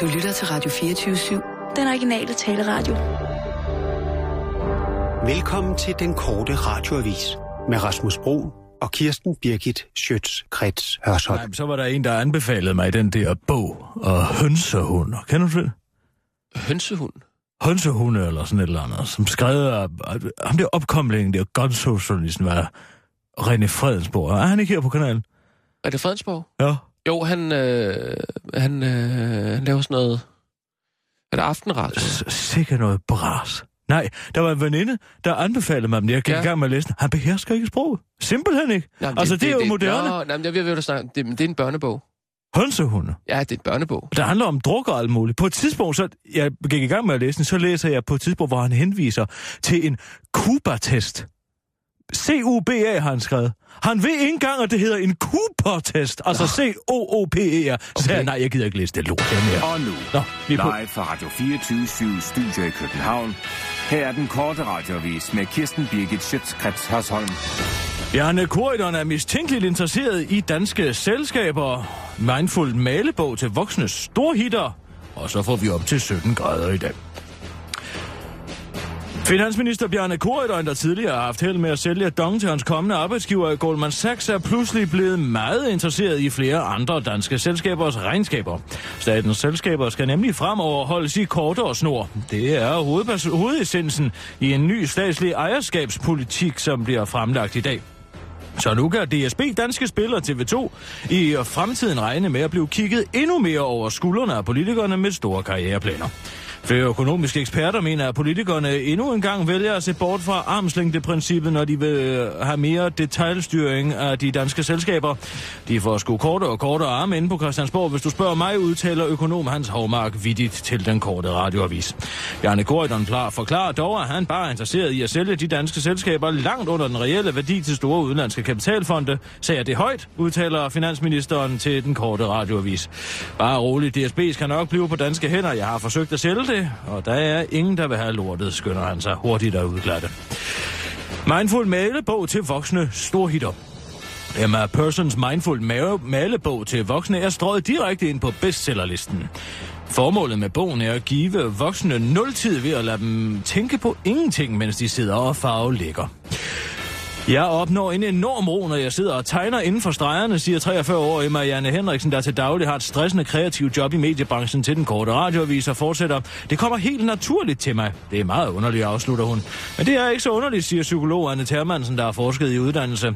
Du lytter til Radio 24-7. Den originale taleradio. Velkommen til den korte radioavis med Rasmus Bro og Kirsten Birgit Schøtz-Krets Hørsholm. Nej, så var der en, der anbefalede mig den der bog og hønsehund. Kender du det? Hønsehund? Hønsehunde eller sådan et eller andet, som skrev af ham der opkomlingen der gunsolisten var René Fredensborg. Er han ikke her på kanalen? Er det Fredensborg? Ja. Jo, han, øh, han, øh, han laver sådan noget... Er det aftenradio? Sikker noget bras. Nej, der var en veninde, der anbefalede mig, men jeg gik ja. i gang med at læse den. Han behersker ikke sproget. Simpelthen ikke. Jamen, altså, det, det, det er jo moderne. Nå, nej, jeg ved, hvad du snakker det, det er en børnebog. Hønsehunde? Ja, det er en børnebog. Der handler om druk og alt muligt. På et tidspunkt, så jeg gik i gang med at læse den, så læser jeg på et tidspunkt, hvor han henviser til en Cuba-test. C-U-B-A har han skrevet. Han ved ikke engang, at det hedder en Cooper-test. Altså C-O-O-P-E-R. Så okay. jeg, nej, jeg gider ikke læse det lort mere. Og nu, Nå, live fra Radio 24 Studio i København. Her er den korte radiovis med Kirsten Birgit Schøtzgrads Hasholm. Bjarne Korydon er mistænkeligt interesseret i danske selskaber. Mindful malebog til voksne storhitter. Og så får vi op til 17 grader i dag. Finansminister Bjarne Korydøjen, der tidligere har haft held med at sælge Dong til hans kommende arbejdsgiver Goldman Sachs, er pludselig blevet meget interesseret i flere andre danske selskabers regnskaber. Statens selskaber skal nemlig fremover holdes i kortere snor. Det er hovedessensen i en ny statslig ejerskabspolitik, som bliver fremlagt i dag. Så nu kan DSB Danske Spiller TV2 i fremtiden regne med at blive kigget endnu mere over skuldrene af politikerne med store karriereplaner. Flere økonomiske eksperter mener, at politikerne endnu en gang vælger at se bort fra armslængdeprincippet, når de vil øh, have mere detaljstyring af de danske selskaber. De får sgu kortere og kortere arme inde på Christiansborg. Hvis du spørger mig, udtaler økonom Hans Hovmark vidigt til den korte radioavis. Bjarne Korydon forklarer dog, at han bare er interesseret i at sælge de danske selskaber langt under den reelle værdi til store udenlandske kapitalfonde. Sager det højt, udtaler finansministeren til den korte radioavis. Bare roligt, DSB skal nok blive på danske hænder. Jeg har forsøgt at sælge det, og der er ingen, der vil have lortet, skynder han sig hurtigt at udglatte. Mindful malebog til voksne storhitter. Emma Persons Mindful malebog til voksne er strøget direkte ind på bestsellerlisten. Formålet med bogen er at give voksne nul tid ved at lade dem tænke på ingenting, mens de sidder og farvelægger. Jeg opnår en enorm ro, når jeg sidder og tegner inden for stregerne, siger 43-årige Marianne Henriksen, der til daglig har et stressende kreativt job i mediebranchen til den korte radioavis og fortsætter. Det kommer helt naturligt til mig. Det er meget underligt, afslutter hun. Men det er ikke så underligt, siger psykolog Anne Termansen, der har forsket i uddannelse.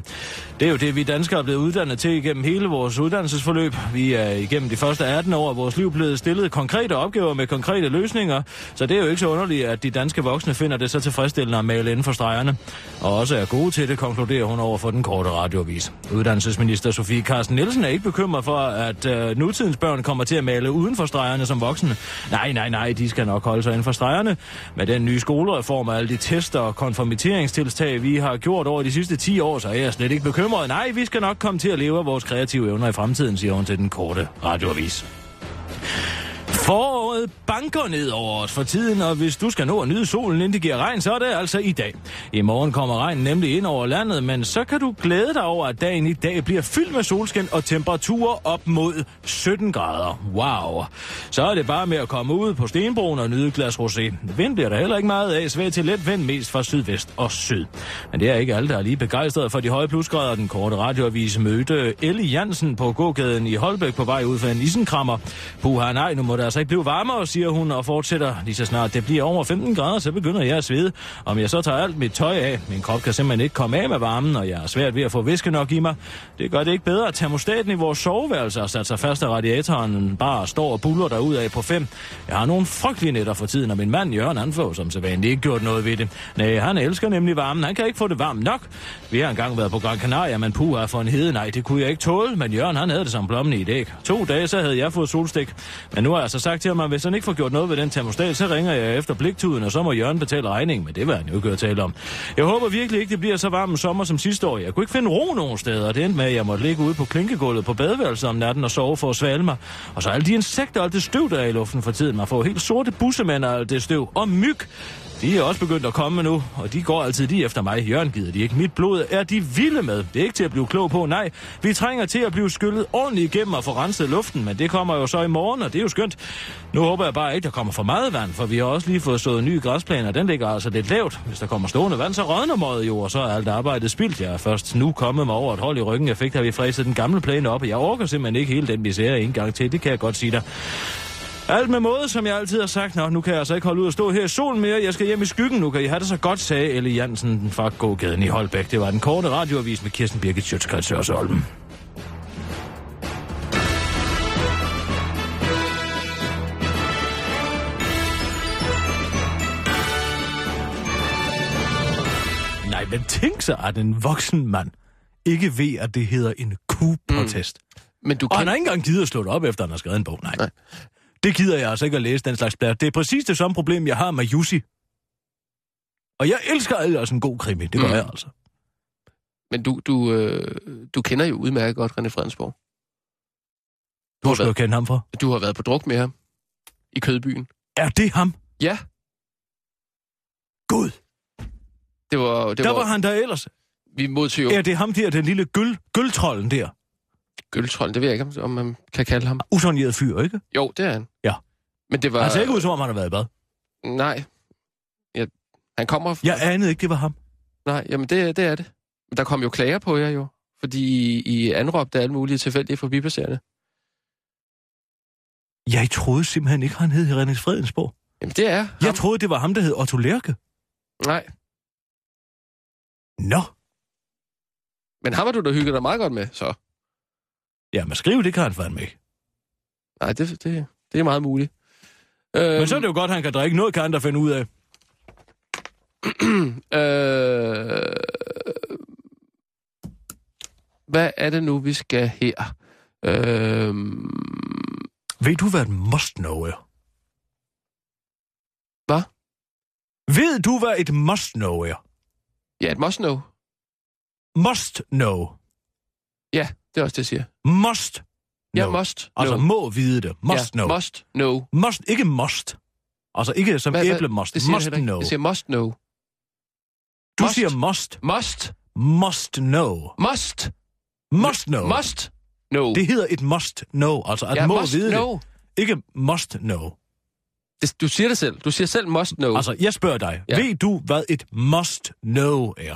Det er jo det, vi danskere er blevet uddannet til igennem hele vores uddannelsesforløb. Vi er igennem de første 18 år af vores liv blevet stillet konkrete opgaver med konkrete løsninger, så det er jo ikke så underligt, at de danske voksne finder det så tilfredsstillende at male inden for stregerne, og også er gode til det konkluderer hun over for den korte radiovis. Uddannelsesminister Sofie Carsten Nielsen er ikke bekymret for, at øh, nutidens børn kommer til at male uden for stregerne som voksne. Nej, nej, nej, de skal nok holde sig inden for stregerne. Med den nye skolereform og alle de tester og konformiteringstiltag, vi har gjort over de sidste 10 år, så er jeg slet ikke bekymret. Nej, vi skal nok komme til at leve af vores kreative evner i fremtiden, siger hun til den korte radioavis. Foråret banker ned over os for tiden, og hvis du skal nå at nyde solen, inden det giver regn, så er det altså i dag. I morgen kommer regnen nemlig ind over landet, men så kan du glæde dig over, at dagen i dag bliver fyldt med solskin og temperaturer op mod 17 grader. Wow. Så er det bare med at komme ud på Stenbroen og nyde et glas rosé. Vind bliver der heller ikke meget af, svag til let vind mest fra sydvest og syd. Men det er ikke alle, der er lige begejstrede for de høje plusgrader. Den korte radioavis mødte Ellie Jansen på gågaden i Holbæk på vej ud for en isenkrammer. Puha, nej, nu må der altså ikke blive varmere, siger hun og fortsætter. Lige så snart det bliver over 15 grader, så begynder jeg at svede. Om jeg så tager alt mit tøj af, min krop kan simpelthen ikke komme af med varmen, og jeg er svært ved at få væske nok i mig. Det gør det ikke bedre, at termostaten i vores soveværelse har sat sig fast af radiatoren, bare står og buller derud af på fem. Jeg har nogle frygtelige nætter for tiden, og min mand Jørgen han får som sædvanligt ikke gjort noget ved det. Nej, han elsker nemlig varmen. Han kan ikke få det varmt nok. Vi har engang været på Gran Canaria, men puha for en hede. Nej, det kunne jeg ikke tåle, men Jørgen han havde det som blommen i et æg. To dage, så havde jeg fået solstik. Men nu har jeg så sagt til ham, at hvis han ikke får gjort noget ved den termostat, så ringer jeg efter bliktuden, og så må Jørgen betale regningen, men det var han jo ikke at tale om. Jeg håber virkelig ikke, det bliver så varm en sommer som sidste år. Jeg kunne ikke finde ro nogen steder, og det endte med, at jeg måtte ligge ude på klinkegulvet på badeværelset om natten og sove for at svale mig. Og så alle de insekter og alt det støv, der er i luften for tiden. Man får helt sorte bussemænd og alt det støv. Og myg. De er også begyndt at komme nu, og de går altid lige efter mig. Jørgen gider de ikke. Mit blod er de vilde med. Det er ikke til at blive klog på, nej. Vi trænger til at blive skyllet ordentligt igennem og få renset luften, men det kommer jo så i morgen, og det er jo skønt. Nu håber jeg bare ikke, der kommer for meget vand, for vi har også lige fået sået græsplan, og den ligger altså lidt lavt. Hvis der kommer stående vand, så rådner møget jo, og så er alt arbejdet spildt. Jeg er først nu kommet mig over et hold i ryggen. Jeg fik, da vi fræset den gamle plæne op, og jeg orker simpelthen ikke hele den misære en gang til. Det kan jeg godt sige dig. Alt med måde, som jeg altid har sagt. Nå, nu kan jeg altså ikke holde ud og stå her i solen mere. Jeg skal hjem i skyggen. Nu kan I have det så godt, sagde Elle Jansen fra gågaden i Holbæk. Det var den korte radioavis med Kirsten Birgit Sjøtskreds Hørsholm. Nej, men tænk sig, at en voksen mand ikke ved, at det hedder en Q-protest. Mm. Men du Og han kan... har ikke engang givet at slå det op, efter han har skrevet en bog. Nej. Nej. Det gider jeg altså ikke at læse, den slags blad. Det er præcis det samme problem, jeg har med Jussi. Og jeg elsker ellers en god krimi. Det gør Mm. jeg altså. Men du, du, øh, du kender jo udmærket godt René Fredensborg. Du Hvor har, skal været, kende ham for? du har været på druk med ham i Kødbyen. Er det ham? Ja, Gud, det var... Det der var, var han der ellers. Vi modtog jo Er det ham der, den lille gøl, gøltrollen der? Gøltrold. Det ved jeg ikke, om- om man kan kalde ham. Usonjeret fyr, ikke? Jo, det er han. Ja. Men det var... Han ser ikke ud, som om han har været i bad. Nej. Ja, han kommer... Jeg anede ikke, det var ham. Nej, jamen det, det er det. Men der kom jo klager på jer jo. Fordi I, I anråbte alle mulige tilfældige forbipasserende. Jeg troede simpelthen ikke, han hed René Fredensborg. Jamen det er ham. Jeg troede, det var ham, der hed Otto Lærke. Nej, Nå. men ham har du da hygget dig meget godt med, så. Ja, men skriv, det kan han fandme ikke. Nej, det, det, det er meget muligt. Øhm, Men så er det jo godt, at han kan drikke noget, kan han da finde ud af. Øh, hvad er det nu, vi skal her? Øh, Ved du, hvad et must know er? Hvad? Ved du, hvad et must know er? ja, et must know. Must know. Ja, det er også det, jeg siger. Must Ja, know. must Altså know. må vide det. Must ja, know. must know. Must, ikke must. Altså ikke som Hvad- æble must. Det siger Must know. Jeg siger must know. Du must. siger must. Must. Must know. Must. Must know. Must know. Det hedder et must know. Altså at ja, må must vide know. det. Ikke must know. Det, du siger det selv. Du siger selv must know. Altså, jeg spørger dig. Ja. Ved du, hvad et must know er?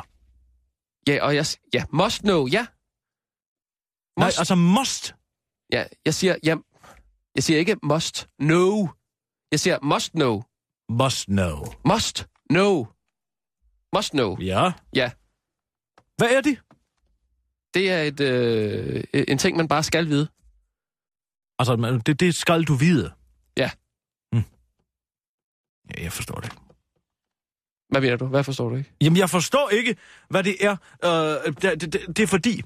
Ja, og jeg... Ja, must know, ja. Nej, Must, altså must. ja, jeg siger... Ja, jeg siger ikke must know. Jeg siger must know. Must know. Must know. Must know. Ja. Ja. Hvad er det? Det er et, øh, en ting, man bare skal vide. Altså, det, det skal du vide. Ja. Hm. Ja, jeg forstår det. Hvad mener du? Hvad forstår du ikke? Jamen, jeg forstår ikke, hvad det er. Øh, det, det, det er fordi...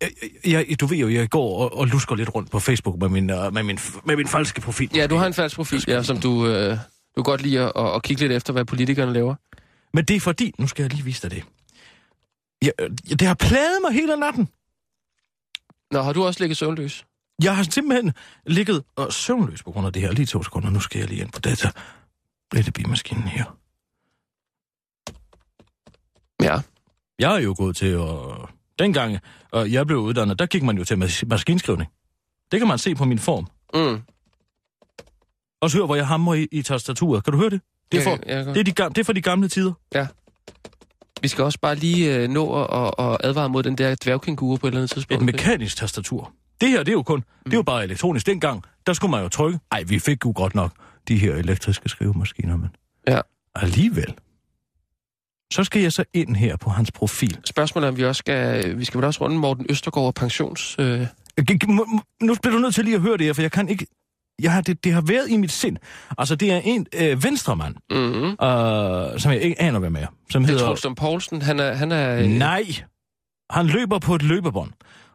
Jeg, jeg, du ved jo, jeg går og, og lusker lidt rundt på Facebook med min, uh, med min, med min falske profil. Ja, du har en falsk profil, ja, som du, øh, du godt lide at, at, at kigge lidt efter, hvad politikerne laver. Men det er fordi... Nu skal jeg lige vise dig det. Ja, øh, det har plaget mig hele natten. Nå, har du også ligget søvnløs? Jeg har simpelthen ligget og søvnløs på grund af det her. Lige to sekunder. Nu skal jeg lige ind på data. Bimaskinen her. Ja. Jeg er jo gået til at... Dengang øh, jeg blev uddannet, der gik man jo til mas- maskinskrivning. Det kan man se på min form. Mm. Og så hør, hvor jeg hamrer i, i tastaturet. Kan du høre det? Det er, for, jeg, det, er de, det er for de gamle tider. Vi skal også bare lige øh, nå at, at, advare mod den der dværgkænguru på et eller andet Et tidspunkt. mekanisk tastatur. Det her, det er jo kun... Det er jo bare elektronisk. Dengang, der skulle man jo trykke. Ej, vi fik jo godt nok de her elektriske skrivemaskiner, men... Ja. Alligevel. Så skal jeg så ind her på hans profil. Spørgsmålet er, om vi også skal... Vi skal vel også runde Morten Østergaard og pensions... Øh, Nu bliver du nødt til lige at høre det her, for jeg kan ikke... Jeg har, det, det har været i mit sind. Altså, det er en øh, venstremand, mm-hmm. øh, som jeg ikke aner, hvem er. Som Det er hedder... Trolston Poulsen. Han er... Han er øh, Nej. Han løber på et løbebånd.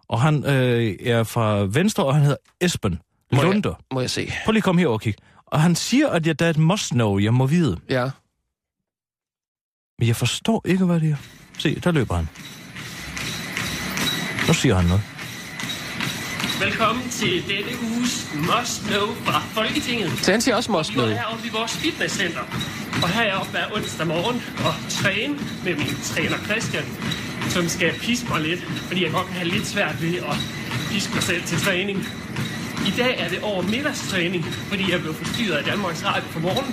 Og han øh, er fra Venstre, og han hedder Esben Må jeg-. Må jeg se. Prøv lige at komme her og kigge. Og han siger, at jeg, der er et must know, jeg må vide. Ja. Men jeg forstår ikke, hvad det er. Se, der løber han. Nu siger han noget. Velkommen til denne uges Must Know fra Folketinget. Så han siger også must know. er oppe i vores fitnesscenter. Og her er jeg oppe hver onsdag morgen og træne med min træner Christian, som skal piske mig lidt, fordi jeg godt kan have lidt svært ved at piske mig selv til træning. I dag er det over middagstræning, fordi jeg blev forstyrret af Danmarks Radio for morgen.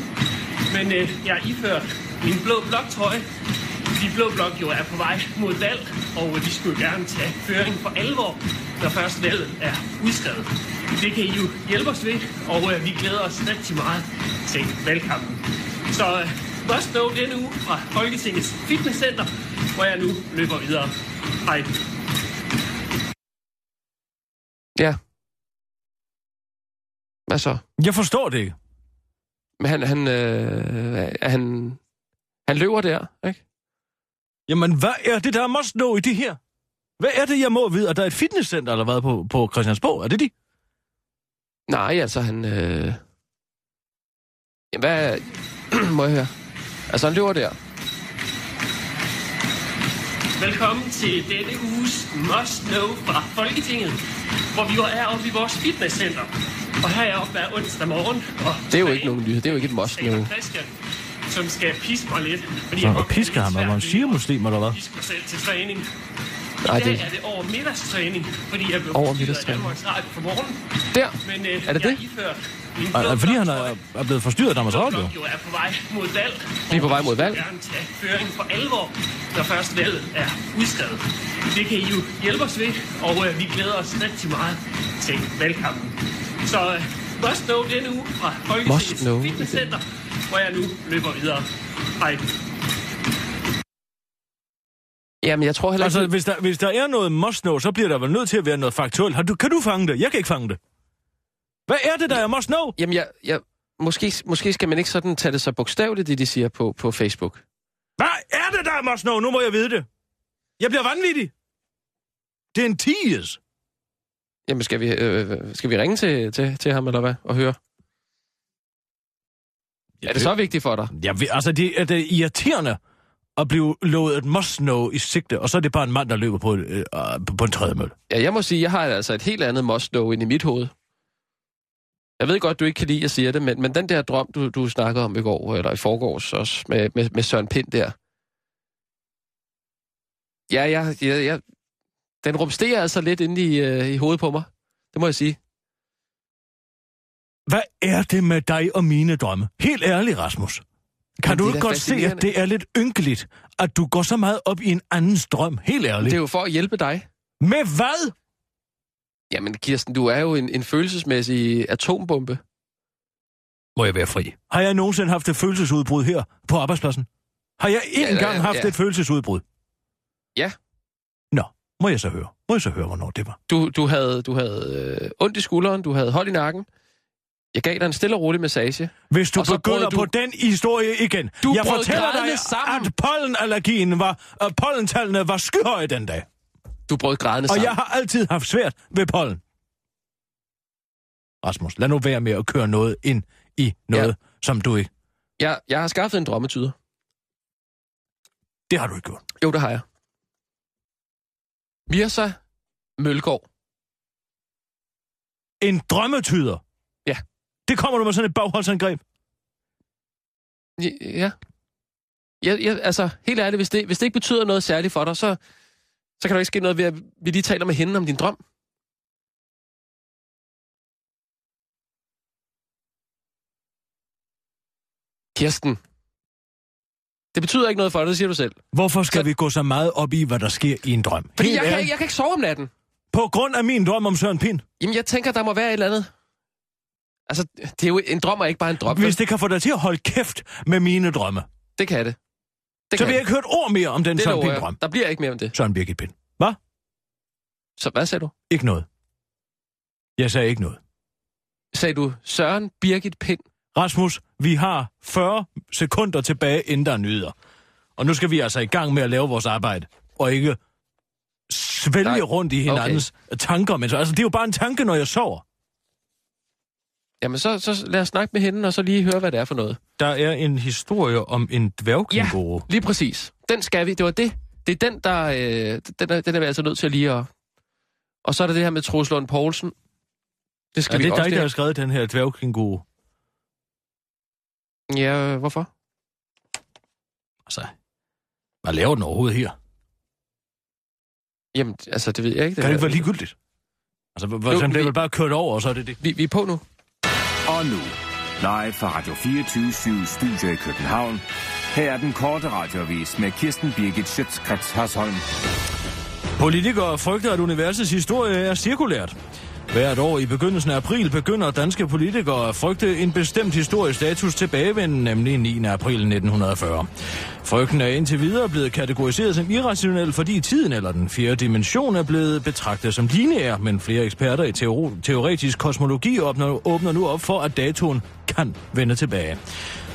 Men øh, jeg er iført min blå bloktrøje, fordi blå blok jo er på vej mod valg, og øh, de skulle jo gerne tage føring for alvor, når først valget er udskrevet. Det kan I jo hjælpe os ved, og øh, vi glæder os rigtig meget til valgkampen. Så øh, must know denne uge fra Folketingets Fitnesscenter, hvor jeg nu løber videre. Hej. Ja. Hvad så? Jeg forstår det ikke. Men han, han, øh, han, han løber der, ikke? Jamen, hvad er det, der er must know i det her? Hvad er det, jeg må vide? Er der et fitnesscenter eller hvad på, på Christiansborg? Er det de? Nej, altså han... Øh... Jamen, hvad... Må jeg høre? Altså, han løber der. Velkommen til denne uges Must Know fra Folketinget, hvor vi jo er oppe i vores fitnesscenter. Og her er jeg oppe hver onsdag morgen. Og Det er jo ikke nogen nyhed. Det er jo ikke et know. Christian, som skal piske mig lidt. Fordi Så, jeg og pisker ham, er man siger ved muslim, eller hvad? Piske mig selv til træning. I Nej, dag det- er det over middagstræning, fordi jeg blev Over af middagstræning. Danmarks Radio for morgen. Der! Men øh, Er det jeg det? iført min Er, er, fordi han er, er blevet forstyrret af Danmarks Radio? Jo er på vej mod valg. Vi er på vej mod valg. Vi gerne tage føring for alvor, når først valget er udskrevet. Det kan I jo hjælpe os ved, og øh, vi glæder os rigtig meget til valgkampen. Så øh, must know denne uge fra Folketingets. Fitnesscenter, hvor jeg nu løber videre. Hej. Jamen, jeg tror heller ikke... Altså, hvis der, hvis der er noget must know, så bliver der vel nødt til at være noget faktuelt. Har du, kan du fange det? Jeg kan ikke fange det. Hvad er det, der er must know? Jamen, jeg, jeg, måske, måske skal man ikke sådan tage det så bogstaveligt, det de siger på, på Facebook. Hvad er det, der er must know? Nu må jeg vide det. Jeg bliver vanvittig. Det er en ties. Jamen, skal vi, øh, skal vi ringe til, til, til ham, eller hvad, og høre? Ja, Er det så vigtigt for dig? Ja, altså, det er, det er irriterende at blive lovet et must know i sigte, og så er det bare en mand, der løber på, et, øh, på, en tredemølle. Ja, jeg må sige, jeg har altså et helt andet must know ind i mit hoved. Jeg ved godt, du ikke kan lide, at jeg siger det, men, men den der drøm, du, du snakkede om i går, eller i forgårs også, med, med, med Søren Pind der. Ja, jeg, jeg, jeg, den rumsterer altså lidt inde i, øh, i hovedet på mig. Det må jeg sige. Hvad er det med dig og mine drømme? Helt ærligt, Rasmus. Kan Men du ikke godt se, at det er lidt ynkeligt, at du går så meget op i en andens drøm? Helt ærligt. Det er jo for at hjælpe dig. Med hvad? Jamen, Kirsten, du er jo en, en følelsesmæssig atombombe. Må jeg være fri? Har jeg nogensinde haft et følelsesudbrud her på arbejdspladsen? Har jeg ikke Ja, engang ja, haft ja. et følelsesudbrud? Ja. Nå, må jeg så høre? Må jeg så høre, hvornår det var? Du, du havde, du havde øh, ondt i skulderen, du havde hold i nakken. Jeg gav dig en stille og rolig massage. Hvis du Og begynder du- på den historie igen. Du jeg fortæller dig, sammen. at pollenallergien var, at pollentallene var skyhøje den dag. Du brød grædende Og sammen. jeg har altid haft svært ved pollen. Rasmus, lad nu være med at køre noget ind i noget, ja. som du ikke... Jeg, jeg har skaffet en drømmetyder. Det har du ikke gjort. Jo, det har jeg. Mirsa Mølgaard. En drømmetyder? Det kommer du med sådan et bagholdsangreb? Ja. Ja, ja, altså, helt ærligt, hvis det, hvis det ikke betyder noget særligt for dig, så, så kan der ikke ske noget ved, at vi lige taler med hende om din drøm. Kirsten. Det betyder ikke noget for dig, det siger du selv. Hvorfor skal Så- vi gå så meget op i, hvad der sker i en drøm? Fordi Helt jeg kan, jeg kan ikke sove om natten. På grund af min drøm om Søren Pind. Jamen, jeg tænker, der må være et eller andet. Altså, det er jo en drøm, og ikke bare en drøm. Hvis det kan få dig til at holde kæft med mine drømme, Det kan det. Det så kan jeg det. ikke høre et ord mere om den Det Søren Pind-drøm. Der bliver ikke mere om det. Søren Birgit Pind. Hvad? Så hvad sagde du? Ikke noget. Jeg sagde ikke noget. Sagde du Søren Birgit Pind? Rasmus, vi har 40 sekunder tilbage, inden der er nyheder. Og nu skal vi altså i gang med at lave vores arbejde, og ikke svælge Nej. rundt i hinandens okay. tanker. Men så, altså, det er jo bare en tanke, når jeg sover. Jamen, så, så lad os snakke med hende, og så lige høre, hvad det er for noget. Der er en historie om en dværgkænguru. Lige præcis. Den skal vi. Det var det. Det er den, der... Øh, den, er, den er vi altså nødt til at lige at... Og så er der det her med Troels Lund Poulsen. Det skal Er vi det også dig, der har skrevet den her dværgkænguru? Ja, hvorfor? Altså, hvad laver den overhovedet her? Jamen, altså, det ved jeg ikke. Kan det ikke være ligegyldigt? Altså, hvor, Jo, jo, bliver vel bare kørt over, og så er det det. Vi, vi er på nu. Og nu, live fra Radio 24 Studio i København. Her er den korte radiovis med Kirsten Birgit Schøtzgrads Hasholm. Politikere frygter, at universets historie er cirkulært. Hvert år i begyndelsen af april begynder danske politikere at frygte en bestemt historisk status tilbagevenden, nemlig 9. april 1940. Frygten er indtil videre blevet kategoriseret som irrationel, fordi tiden eller den fjerde dimension er blevet betragtet som lineær, men flere eksperter i teoretisk kosmologi åbner, åbner nu op for, at datoen kan vende tilbage.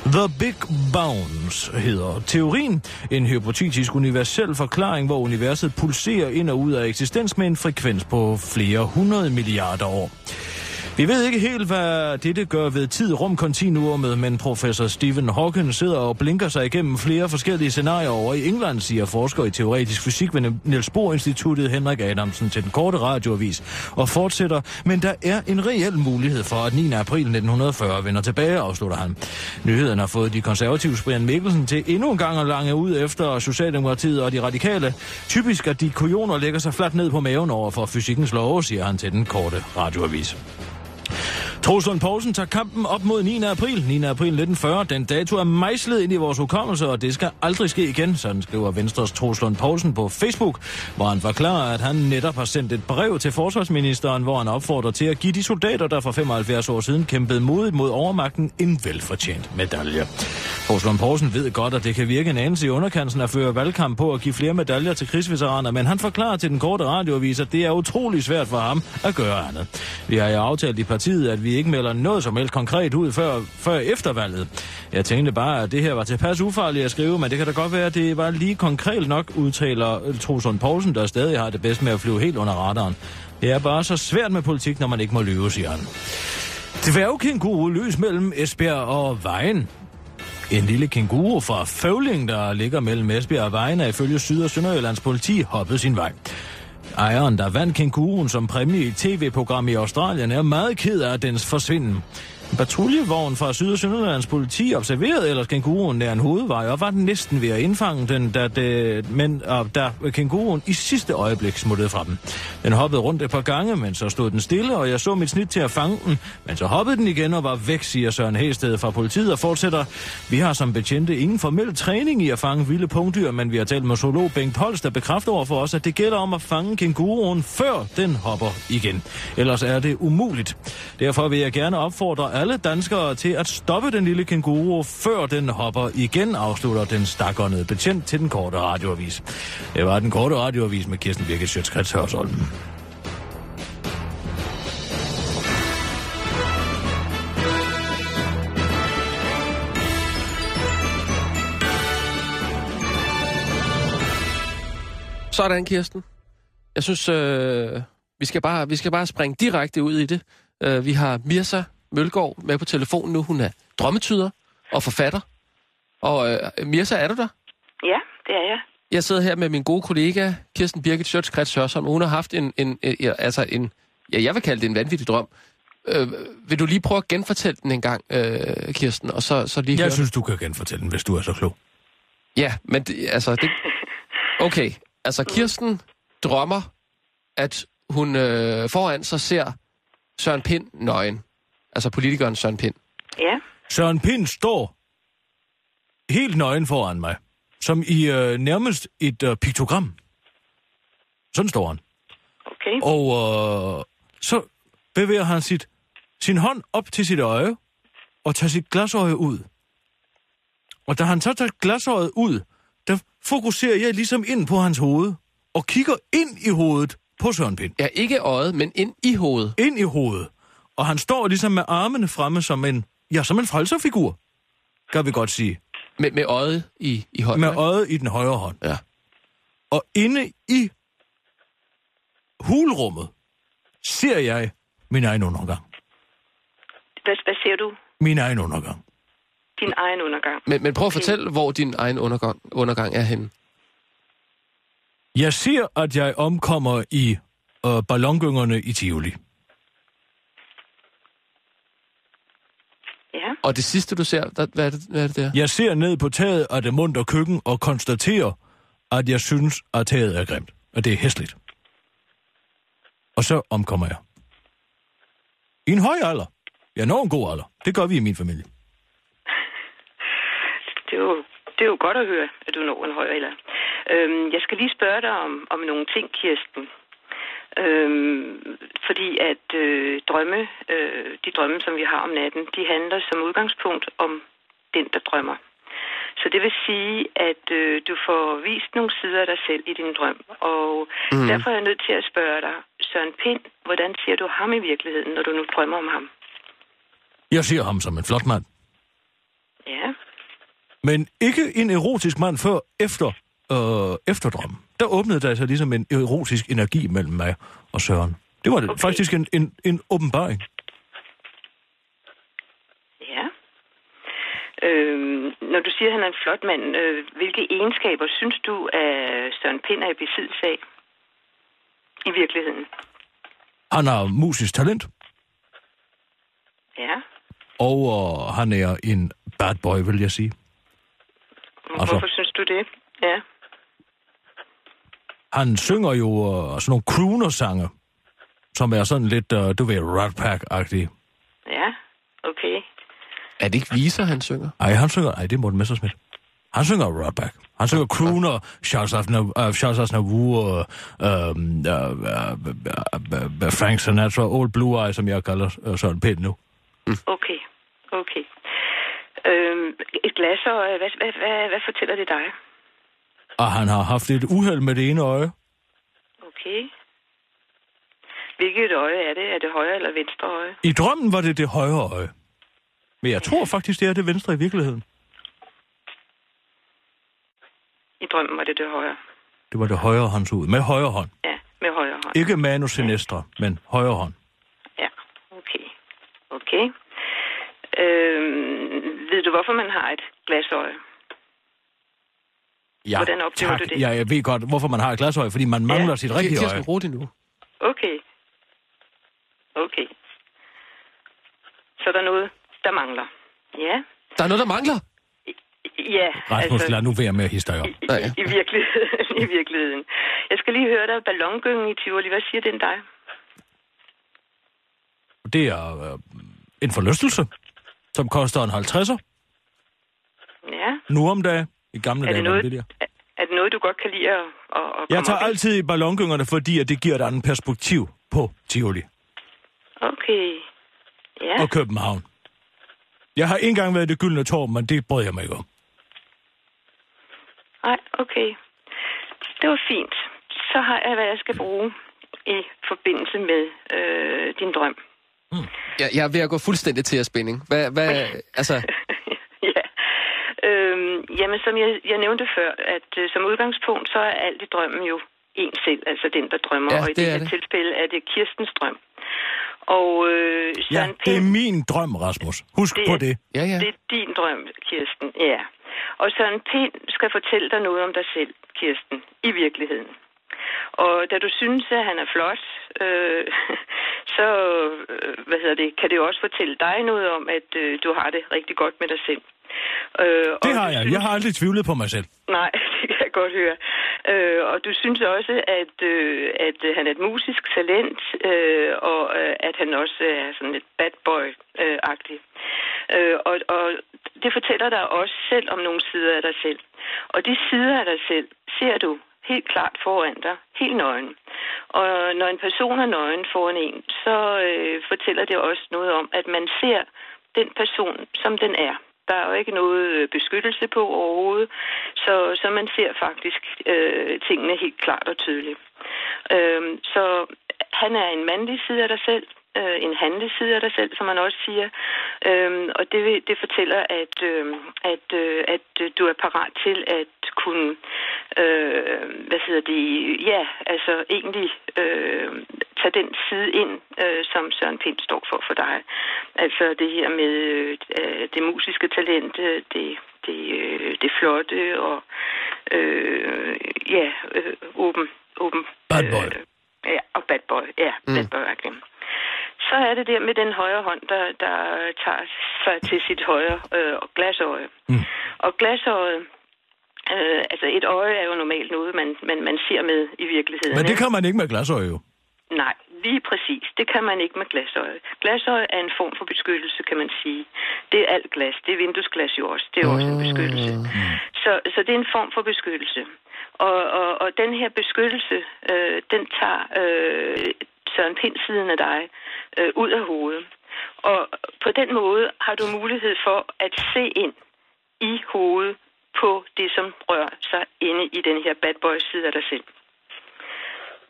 The Big Bounce hedder teorien. En hypotetisk universel forklaring, hvor universet pulserer ind og ud af eksistens med en frekvens på flere hundrede milliarder år. Vi ved ikke helt, hvad dette gør ved tid-rum-kontinuumet, men professor Stephen Hawking sidder og blinker sig igennem flere forskellige scenarier over i England, siger forsker i teoretisk fysik ved Niels Bohr Instituttet Henrik Adamsen til den korte radioavis, og fortsætter, men der er en reel mulighed for, at 9. april 1940 vender tilbage, afslutter han. Nyheden har fået de konservative Brian Mikkelsen til endnu en gang at lange ud efter Socialdemokratiet og de radikale. Typisk at de kujoner lægger sig fladt ned på maven over for fysikkens love, siger han til den korte radioavis. Troels Lund Poulsen tager kampen op mod 9. april. 9. april 1940. Den dato er mejslet ind i vores hukommelse, og det skal aldrig ske igen, sådan skriver Venstres Troels Lund Poulsen på Facebook, hvor han forklarer, at han netop har sendt et brev til forsvarsministeren, hvor han opfordrer til at give de soldater, der for 75 år siden kæmpede modigt mod overmagten, en velfortjent medalje. Troels Lund Poulsen ved godt, at det kan virke en anelse i underkanten at føre valgkamp på at give flere medaljer til krigsveteraner, men han forklarer til den korte radioavis, at det er utrolig svært for ham at gøre andet. Vi har jo aftalt i partiet, at vi ikke melder noget som helst konkret ud før, før eftervalget. Jeg tænkte bare, at det her var tilpas ufarligt at skrive, men det kan da godt være, at det var lige konkret nok, udtaler Trosund Poulsen, der stadig har det bedst med at flyve helt under radaren. Det er bare så svært med politik, når man ikke må lyve, siger han. Dværgkænguru løs mellem Esbjerg og Vejen. En lille kænguru fra Føvling, der ligger mellem Esbjerg og Vejen, er ifølge Syd- og Sønderjyllands politi hoppet sin vej. Ejeren, der vandt kænguruen som præmie i tv-program i Australien, er meget ked af dens forsvinden. Patruljevogn fra Syd- og Sønderlands politi observerede ellers kænguruen nær en hovedvej, og var den næsten ved at indfange den, da, det, men, og da kænguruen i sidste øjeblik smuttede fra dem. Den hoppede rundt et par gange, men så stod den stille, og jeg så mit snit til at fange den, men så hoppede den igen og var væk, siger Søren Hæsted fra politiet og fortsætter. Vi har som betjente ingen formel træning i at fange vilde punktdyr, men vi har talt med zoolog Bengt Pols, der bekræfter over for os, at det gælder om at fange kænguruen, før den hopper igen. Ellers er det umuligt. Derfor vil jeg gerne opfordre alle danskere til at stoppe den lille kænguru, før den hopper igen, afslutter den stakåndede betjent til den korte radioavis. Det var den korte radioavis med Kirsten Birgit Sjøtskrets Hørsholm. Sådan, Kirsten. Jeg synes, øh, vi, skal bare, vi skal bare springe direkte ud i det. Øh, vi har Mirsa Mølgaard med på telefonen nu. Hun er drømmetyder og forfatter. Og øh, Mirsa, er du der? Ja, det er jeg. Jeg sidder her med min gode kollega, Kirsten Birgit Sjøtskrets Hørsholm. Hun har haft en, en, en, altså en, ja, jeg vil kalde det en vanvittig drøm. Øh, vil du lige prøve at genfortælle den en gang, øh, Kirsten, og så, så lige høre Jeg synes, du kan genfortælle den, hvis du er så klog. Ja, men det, altså... Det... Okay, altså Kirsten drømmer, at hun øh, foran sig ser Søren Pind nøgen. Altså politikeren Søren Pind. Ja, Søren Pind står helt nøgen foran mig, som i øh, nærmest et øh, piktogram. Sådan står han. okay. Og øh, så bevæger han sit, sin hånd op til sit øje, og tager sit glasøje ud. Og da han så tager glasøjet ud, der fokuserer jeg ligesom ind på hans hoved, og kigger ind i hovedet på Søren Pind. Ja, ikke øjet, men ind i hovedet. Ind i hovedet. Og han står ligesom med armene fremme som en, ja, som en frelserfigur, kan vi godt sige. Med, med øjet i, i hånden. Med ikke? øjet i den højre hånd. Ja. Og inde i hulrummet ser jeg min egen undergang. Hvad, hvad ser du? Min egen undergang. Din egen undergang. Men, men prøv at fortælle, hvor din egen undergang, undergang er henne. Jeg ser, at jeg omkommer i øh, ballongyngerne i Tivoli. Ja. Og det sidste, du ser, der, hvad, er det, hvad er det der? Jeg ser ned på taget af det munter køkken og konstaterer, at jeg synes, at taget er grimt. Og det er hæsligt. Og så omkommer jeg. I en høj alder. Jeg når en god alder. Det gør vi i min familie. Det er, jo, det er jo godt at høre, at du når en høj alder. Øhm, jeg skal lige spørge dig om, om nogle ting, Kirsten. Øhm, fordi at øh, drømme, øh, de drømme, som vi har om natten, de handler som udgangspunkt om den, der drømmer. Så det vil sige, at øh, du får vist nogle sider af dig selv i din drøm. Og mm. derfor er jeg nødt til at spørge dig, Søren Pind, hvordan ser du ham i virkeligheden, når du nu drømmer om ham? Jeg ser ham som en flot mand. Ja, Men ikke en erotisk mand før efter, øh, efter drømmen. Der åbnede der sig ligesom en erotisk energi mellem mig og Søren. Det var. Okay. faktisk en, en, en åbenbaring. ja. Øhm, når du siger, at han er en flot mand, øh, hvilke egenskaber synes du, at Søren Pind er i besiddelse af? I virkeligheden. Han har musisk talent, Ja. og øh, han er en bad boy, vil jeg sige. Altså- Hvorfor synes du det? Ja. Han synger jo øh, sådan nogle crooner-sange, som er sådan lidt, øh, du ved, Rat Pack-agtige. Ja, okay. Er det ikke viser, han synger? Ej, han synger... Ej, det er Morten Messerschmidt. Han synger Rat Pack. Han synger crooner, Charles Aznavour, uh, Charles Aznavour uh, um, uh, uh, uh, Frank Sinatra, Old Blue Eye, som jeg kalder uh, Søren Pind nu. Okay, okay. Øhm, et glas og hvad, hvad, hvad, hvad fortæller det dig? Og han har haft et uheld med det ene øje. Okay. Hvilket øje er det? Er det højre eller venstre øje? I drømmen var det det højre øje. Men jeg tror faktisk, det er det venstre i virkeligheden. I drømmen var det det højre. Det var det højre hånds ud. Med højre hånd. Ja, med højre hånd. Ikke manus sinistre, men højre hånd. Ja, okay. Okay. Øhm, ved du, hvorfor man har et glasøje? Ja, Hvordan oplever tak. du det? Ja, jeg ved godt, hvorfor man har et glasøje, fordi man mangler Ja. sit rigtige øje. Kirsten, rolig nu. Okay. Okay. Så der er noget, der mangler. Ja. Der er noget, der mangler. Ja, Rasmus, lad nu være med at hisse dig op. i, i, i, virkeligheden, I virkeligheden. Jeg skal lige høre dig. Ballongyngen i Tivoli, hvad siger den dig? Det er øh, en forlystelse, som koster en 50'er. Ja. Nu om dagen. I gamle Er dage det, noget, det billigere. er, er det noget, du godt kan lide at, at, at Jeg tager altid i ballongyngerne, fordi at det giver et andet perspektiv på Tivoli Okay. Ja. og København. Jeg har ikke engang været i det gyldne tår, men det brød jeg mig ikke om. Nej, okay. Det var fint. Så har jeg, hvad jeg skal bruge i forbindelse med øh, din drøm. Jeg, jeg er ved at gå fuldstændig til at spænding. Hvad, hvad, altså, jamen, som jeg, jeg nævnte før, at øh, som udgangspunkt, så er alt i drømmen jo en selv, altså den, der drømmer. Ja, og i det det er her det. tilfælde er det Kirstens drøm. Og øh, Ja, Søren det er min drøm, Rasmus. Husk Det på det. ja, ja. det er din drøm, Kirsten. Ja. Og Søren Pind skal fortælle dig noget om dig selv, Kirsten, i virkeligheden. Og da du synes, at han er flot, øh, så øh, hvad hedder det, kan det jo også fortælle dig noget om, at øh, du har det rigtig godt med dig selv. Øh, Det har jeg. Jeg har aldrig tvivlet på mig selv. Nej, det kan jeg godt høre. Øh, og du synes også, at, øh, at øh, han er et musisk talent, øh, og øh, at han også er sådan lidt bad boy-agtig. Øh, og, og det fortæller dig også selv om nogle sider af dig selv. Og de sider af dig selv ser du helt klart foran dig, helt nøgen. Og når en person er nøgen foran en, så øh, fortæller det også noget om, at man ser den person, som den er. Der er jo ikke noget øh, beskyttelse på overhovedet, så, så man ser faktisk øh, tingene helt klart og tydeligt. Øh, så han er en mandlig side af dig selv, øh, en handlig side af dig selv, som man også siger. Øhm, og det, det fortæller, at, øh, at, øh, at du er parat til at kunne, øh, hvad hedder det, ja, altså egentlig øh, tage den side ind, øh, som Søren Pind står for for dig. Altså det her med øh, det musiske talent, øh, det, det, øh, det flotte og øh, ja, øh, åben, åben. Bad boy. Øh, ja, og bad boy, ja, mm. bad boy. Okay. Så er det der med den højre hånd, der, der tager sig til sit højre øh, glasøje. Mm. Og glasøjet, øh, altså et øje er jo normalt noget, man, man, man ser med i virkeligheden. Men det kan man ikke med glasøje jo. Nej, lige præcis. Det kan man ikke med glasøje. Glasøje er en form for beskyttelse, kan man sige. Det er alt glas. Det er vinduesglas jo også. Det er også en beskyttelse. Så, så det er en form for beskyttelse. Og, og, og den her beskyttelse, øh, den tager øh, Søren Pind siden af dig øh, ud af hovedet. Og på den måde har du mulighed for at se ind i hovedet på det, som rører sig inde i den her bad boy side af dig selv.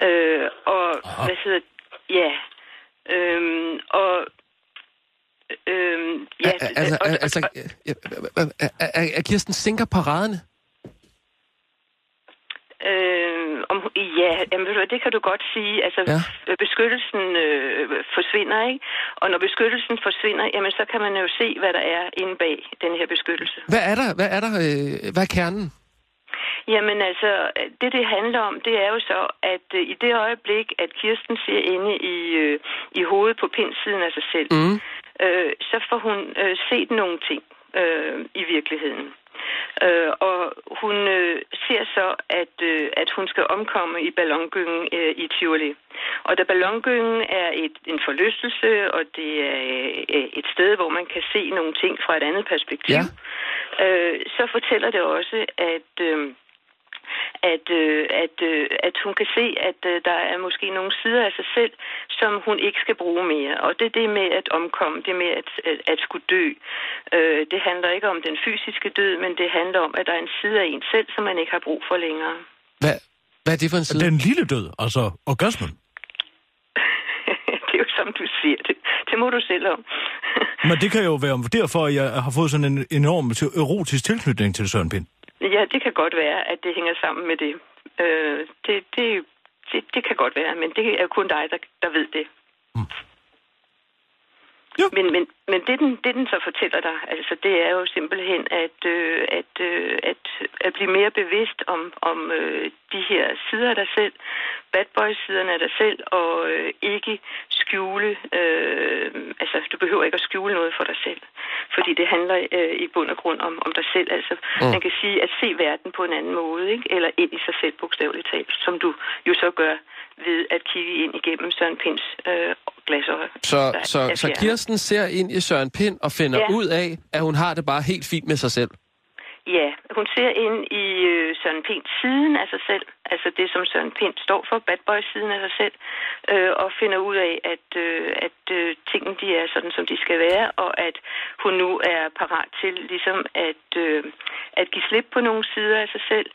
Øh, og Aha. hvad hedder Ja. Øhm, og øhm, ja, altså, og, altså, er, er, er Kirsten sænker paraderne? Øh, ja, jamen, ved du, det kan du godt sige. Altså, Ja. ja. beskyttelsen øh, forsvinder, ikke? Og når beskyttelsen forsvinder, jamen, så kan man jo se, hvad der er inde bag den her beskyttelse. Hvad er der? Hvad er der? Øh, hvad er kernen? Jamen altså, det det handler om, det er jo så, at øh, i det øjeblik, at Kirsten ser inde i, øh, i hovedet på pindsiden af sig selv, Mm. øh, så får hun øh, set nogle ting øh, i virkeligheden. Øh, og hun øh, ser så, at, øh, at hun skal omkomme i ballongyngen øh, i Tivoli. Og da ballongyngen er et, en forlystelse, og det er øh, et sted, hvor man kan se nogle ting fra et andet perspektiv, Ja. øh, så fortæller det også, at... Øh, at, øh, at, øh, at hun kan se, at øh, der er måske nogle sider af sig selv, som hun ikke skal bruge mere. Og det er det med at omkomme, det med at, at, at skulle dø. Øh, det handler ikke om den fysiske død, men det handler om, at der er en side af en selv, som man ikke har brug for længere. Hvad, hvad er det for en side? Den lille død, altså orgasmen. det er jo som du siger det. Det må du selv om. Men det kan jo være derfor, at jeg har fået sådan en enorm erotisk tilknytning til Søren Pind ja, det kan godt være, at det hænger sammen med det. Øh, det, det, det. Det kan godt være, men det er kun dig, der, der ved det. Mm. Jo. Men, men, men det, den, det, den så fortæller dig, altså, det er jo simpelthen at, øh, at, øh, at, at blive mere bevidst om, om øh, de her sider af dig selv, bad boy-siderne af dig selv, og øh, ikke skjule, øh, altså du behøver ikke at skjule noget for dig selv, fordi det handler øh, i bund og grund om, om dig selv. Altså, Mm. man kan sige at se verden på en anden måde, ikke? eller ind i sig selv bogstaveligt talt, som du jo så gør ved at kigge ind igennem Søren Pinds øh, glasøje. Så, så, så. Kirsten ser ind i Søren Pind og finder Ja. ud af, at hun har det bare helt fint med sig selv. Ja, hun ser ind i øh, Søren Pinds siden af sig selv, altså det, som Søren Pind står for, bad boy-siden af sig selv, øh, og finder ud af, at, øh, at øh, tingene de er sådan, som de skal være, og at hun nu er parat til ligesom at, øh, at give slip på nogle sider af sig selv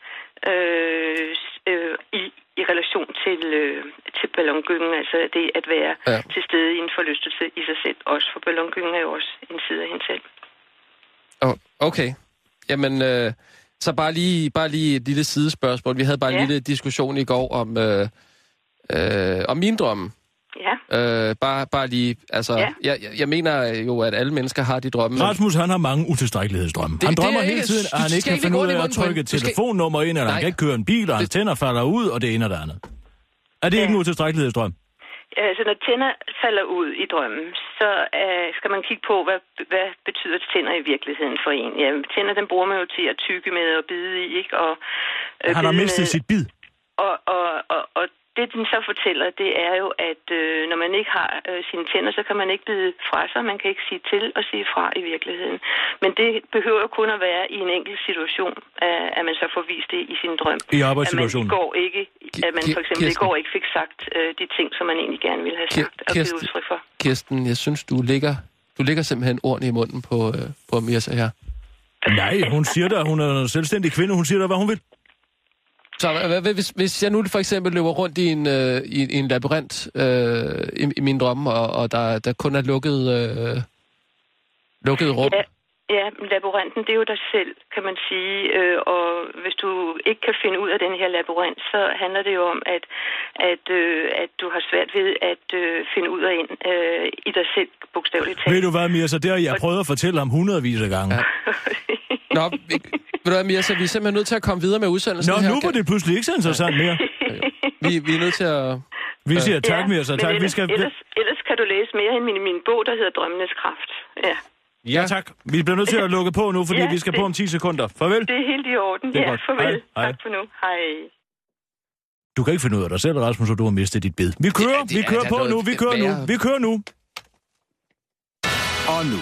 øh, øh, i, i relation til, øh, til ballongyngen, altså det at være Ja. til stede i en forlystelse i sig selv, også for ballongyngen er jo også en side af hende selv. Oh, okay. Jamen, øh, så bare lige, bare lige et lille sidespørgsmål. Vi havde bare en Ja. lille diskussion i går om, øh, øh, om min drømme. Ja. Øh, bare, bare lige, altså, Ja. jeg, jeg- mener jo, at alle mennesker har de drømme. Rasmus, han har mange utilstrækkelighedsdrømme. Det- Han drømmer er hele tiden, at han ikke kan finde ud af at trykke et telefonnummer ind, eller han Nej. kan ikke køre en bil, og hans tænder falder ud, og det ene og det andet. Er det ikke en utilstrækkelighedsdrøm? Altså, når tænder falder ud i drømmen, så øh, skal man kigge på, hvad, hvad betyder tænder i virkeligheden for en. Ja, tænder, den bruger man jo til at tykke med og bide i, ikke? Og, øh, Han har mistet med- sit bid. Og, og, og, og det, den så fortæller, det er jo, at øh, når man ikke har øh, sine tænder, så kan man ikke bide fra sig. Man kan ikke sige til og sige fra i virkeligheden. Men det behøver jo kun at være i en enkelt situation, at, at man så får vist det i sin drøm. I arbejdssituationen. At man, i går ikke, at man for eksempel i Kirsten. går ikke fik sagt øh, de ting, som man egentlig gerne ville have sagt og givet udtryk for. Kirsten, jeg synes, du ligger, du ligger simpelthen ordene i munden på, øh, på Mirsa her. Nej, hun siger da, hun er en selvstændig kvinde, hun siger da, hvad hun vil. Så hvis, hvis jeg nu for eksempel løber rundt i en, øh, i, i en labyrint øh, i, i min drømme, og, og der, der kun er lukket, øh, lukket rum. Ja, ja, men labyrinten, det er jo dig selv, kan man sige. Øh, og hvis du ikke kan finde ud af den her labyrint, så handler det jo om, at, at, øh, at du har svært ved at øh, finde ud af ind øh, i dig selv, bogstaveligt talt. Ved du hvad, Mia, så det har jeg prøvet at fortælle ham hundredvis af gange. Ja. Nå, vi, ved du hvad, Mirsa, vi er simpelthen nødt til at komme videre med udsendelsen Nå, her. nu var det pludselig ikke så interessant mere. Vi, vi er nødt til at... Vi siger tak, Ja, Mia, så men tak. Vi ellers, skal... ellers, ellers kan du læse mere i min, min bog, der hedder Drømmenes Kraft. Ja. Ja tak. Vi bliver nødt til at lukke på nu, fordi Ja, vi skal det- på om 10 sekunder. Farvel. Det er helt i orden. Det er ja, godt. farvel. Hej. Hej. Tak for nu. Hej. Du kan ikke finde ud af dig selv, Rasmus, og du har mistet dit bid. Vi kører, Ja, det vi er kører på nu, vi kører nu, vi kører nu. Og nu,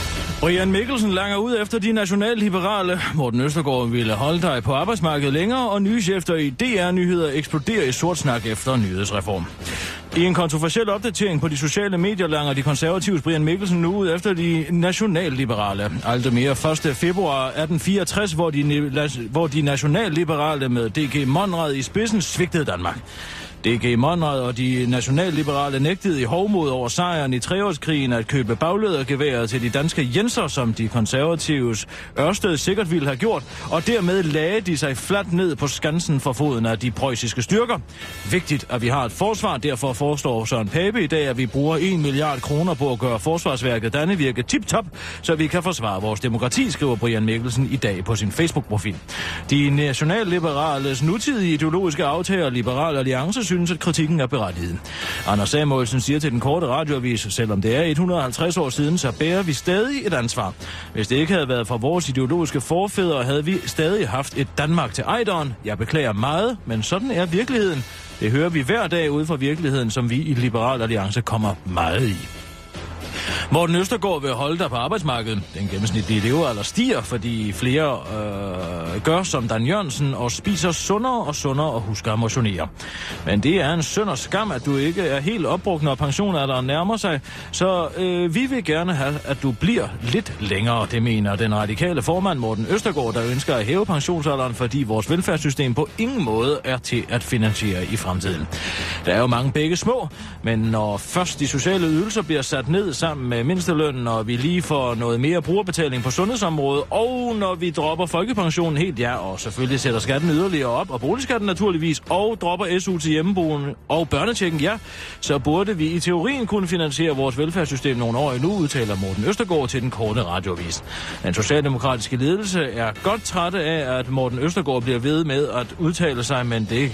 Brian Mikkelsen langer ud efter de nationalliberale. Morten Østergaard ville holde dig på arbejdsmarkedet længere, og nye chefer i DR-nyheder eksploderer i sort snak efter nyhedsreform. I en kontroversiel opdatering på de sociale medier langer de konservatives Brian Mikkelsen nu ud efter de nationalliberale. Alt mere 1. februar 1864, hvor de, hvor de nationalliberale med DG Monrad i spidsen svigtede Danmark. DG Monrad og de nationalliberale nægtede i hovmod over sejren i treårskrigen at købe baglædergeværet til de danske Jenser, som de konservatives Ørsted sikkert ville have gjort, og dermed lagde de sig fladt ned på skansen for foden af de preussiske styrker. Vigtigt, at vi har et forsvar, derfor foreslår Søren Pape i dag, at vi bruger 1 milliard kroner på at gøre forsvarsværket Dannevirke tip-top, så vi kan forsvare vores demokrati, skriver Brian Mikkelsen i dag på sin Facebook-profil. De nationalliberales nutidige ideologiske aftager Liberal Alliance synes, at kritikken er berettiget. Anders Samuelsen siger til den korte radioavis, selvom det er 150 år siden, så bærer vi stadig et ansvar. Hvis det ikke havde været for vores ideologiske forfædre, havde vi stadig haft et Danmark til ejderen. Jeg beklager meget, men sådan er virkeligheden. Det hører vi hver dag ude fra virkeligheden, som vi i Liberal Alliance kommer meget i. Morten Østergaard vil holde dig på arbejdsmarkedet. Den gennemsnitlige levealder stiger, fordi flere øh, gør som Dan Jørgensen og spiser sundere og sundere og husker at motionere. Men det er en synd og skam, at du ikke er helt opbrugt, når pensionalderen nærmer sig. Så øh, vi vil gerne have, at du bliver lidt længere, det mener den radikale formand Morten Østergaard, der ønsker at hæve pensionsalderen, fordi vores velfærdssystem på ingen måde er til at finansiere i fremtiden. Der er jo mange begge små, men når først de sociale ydelser bliver sat ned sammen med Øh, mindstelønnen, og vi lige får noget mere brugerbetaling på sundhedsområdet, og når vi dropper folkepensionen helt, ja, og selvfølgelig sætter skatten yderligere op, og boligskatten naturligvis, og dropper SU til hjemmeboende og børnetjekken, ja, så burde vi i teorien kunne finansiere vores velfærdssystem nogle år endnu, udtaler Morten Østergaard til den korte radiovis. Den socialdemokratiske ledelse er godt trætte af, at Morten Østergaard bliver ved med at udtale sig, men det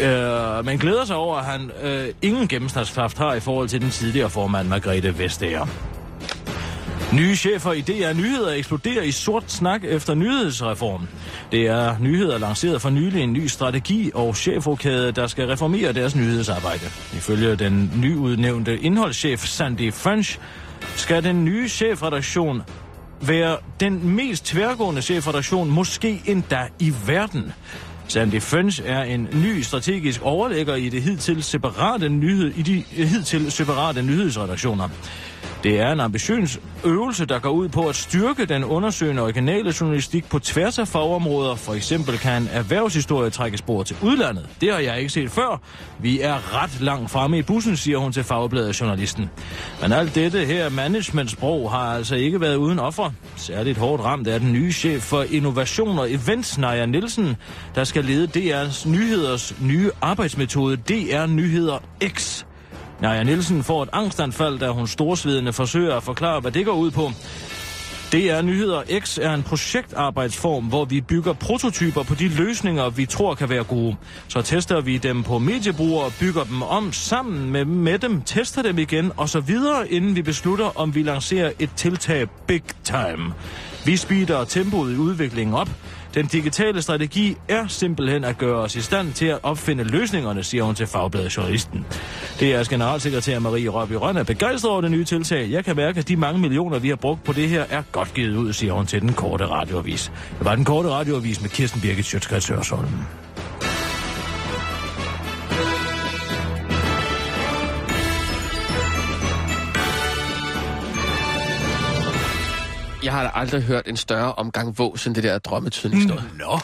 Øh, man glæder sig over, at han øh, ingen gennemsnitskraft har i forhold til den tidligere formand Margrethe Vestager. Nye chefer i DR Nyheder eksploderer i sort snak efter nyhedsreformen. Det er nyheder lanceret for nylig en ny strategi og chefrokade, der skal reformere deres nyhedsarbejde. Ifølge den nyudnævnte indholdschef Sandy French skal den nye chefredaktion være den mest tværgående chefredaktion, måske endda i verden. Sandy Defense er en ny strategisk overlægger i det hidtil separate nyhed, i de hidtil separate nyhedsredaktioner. Det er en ambitiøs øvelse, der går ud på at styrke den undersøgende originale journalistik på tværs af fagområder. For eksempel kan erhvervshistorie trække spor til udlandet. Det har jeg ikke set før. Vi er ret langt fremme i bussen, siger hun til fagbladet Journalisten. Men alt dette her managementsprog har altså ikke været uden offer. Særligt hårdt ramt er den nye chef for innovation og events, Naja Nielsen, der skal lede DR's Nyheders nye arbejdsmetode, DR Nyheder X. Naja Nielsen får et angstanfald, da hun storsvedende forsøger at forklare, hvad det går ud på. DR Nyheder X er en projektarbejdsform, hvor vi bygger prototyper på de løsninger, vi tror kan være gode. Så tester vi dem på mediebrugere, bygger dem om sammen med, med dem, tester dem igen og så videre, inden vi beslutter, om vi lancerer et tiltag big time. Vi speeder tempoet i udviklingen op. Den digitale strategi er simpelthen at gøre os i stand til at opfinde løsningerne, siger hun til Fagbladet Journalisten. DR's generalsekretær Marie Røby Røn er begejstret over det nye tiltag. Jeg kan mærke, at de mange millioner, vi har brugt på det her, er godt givet ud, siger hun til den korte radioavis. Det var den korte radioavis med Kirsten Birgit Sjøtskrets Hørsholm. Jeg har aldrig hørt en større omgang vås end det der drømmetydningsstød. Mm. Nå.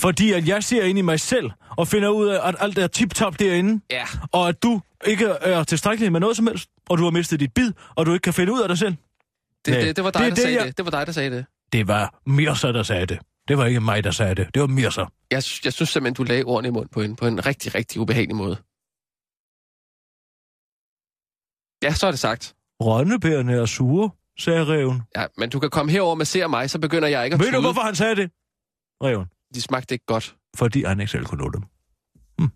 Fordi at jeg ser ind i mig selv og finder ud af, at alt er tip-top derinde. Ja. Og at du ikke er tilstrækkelig med noget som helst. Og du har mistet dit bid, og du ikke kan finde ud af dig selv. Det, Nej, det, det var dig, det er der det, sagde jeg- det. Det var dig, der sagde det. Det var Mirsa, der sagde det. Det var ikke mig, der sagde det. Det var Mirsa. Jeg, jeg synes simpelthen, du lagde ordene i munden på en, på en rigtig, rigtig ubehagelig måde. Ja, så er det sagt. Rønnebærerne er sure, sagde reven. Ja, men du kan komme herover med se mig, så begynder jeg ikke at Ved du, tude. hvorfor han sagde det? reven. De smagte ikke godt. Fordi han ikke selv kunne nå dem. Hm.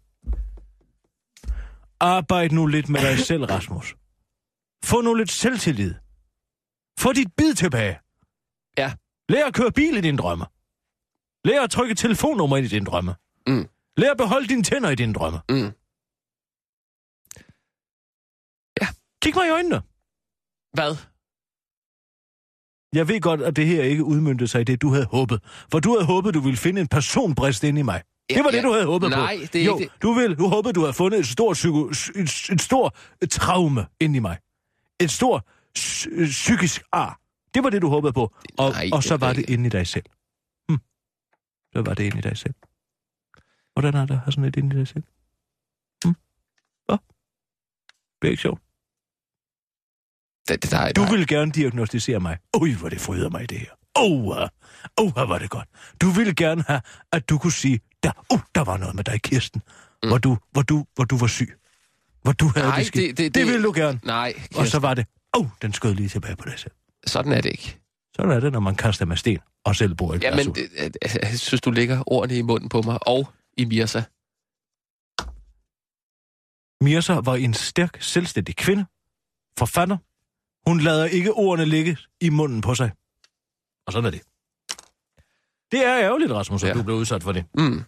Arbejd nu lidt med dig selv, Rasmus. Få nu lidt selvtillid. Få dit bid tilbage. Ja. Lær at køre bil i dine drømme. Lær at trykke telefonnummer ind i dine drømme. Mm. Lær at beholde dine tænder i dine drømme. Mm. Kig mig i øjnene. Hvad? Jeg ved godt, at det her ikke udmyndte sig i det, du havde håbet. For du havde håbet, du ville finde en personbrist ind i mig. Ja, det var det, ja. du havde håbet Nej, på. det er jo, ikke det. du vil, du håbede, du havde fundet et stort, psyko, et, et stort traume ind i mig. Et stort psy- psykisk ar. Det var det, du håbede på. Og, Nej, og så det var det inde i dig selv. Hm. Så var det inde i dig selv. Hvordan er det at have sådan et inde i dig selv? Hm? Hvad? Det er ikke sjovt. Det, det, der, Du der, vil gerne diagnostisere mig. Ui, hvor det fryder mig, det her. Oh, oh, hvor var det godt. Du ville gerne have, at du kunne sige, der, oh, der var noget med dig, Kirsten, mm. hvor, du, hvor, du, hvor du var syg. Hvor du havde Nej, det skidt. det- det- det det- ville du gerne. Nej, Og så Kirsten, var det, oh, den skød lige tilbage på dig selv. sådan er det ikke. Sådan er det, når man kaster med sten og selv bor i Ja, men øh, øh, jeg synes, du lægger ordene i munden på mig, og i Mirsa. Mirza var en stærk, selvstændig kvinde, forfatter. Hun lader ikke ordene ligge i munden på sig. Og sådan er det. Det er ærgerligt, Rasmus, at Ja. du blev udsat for det. Mm.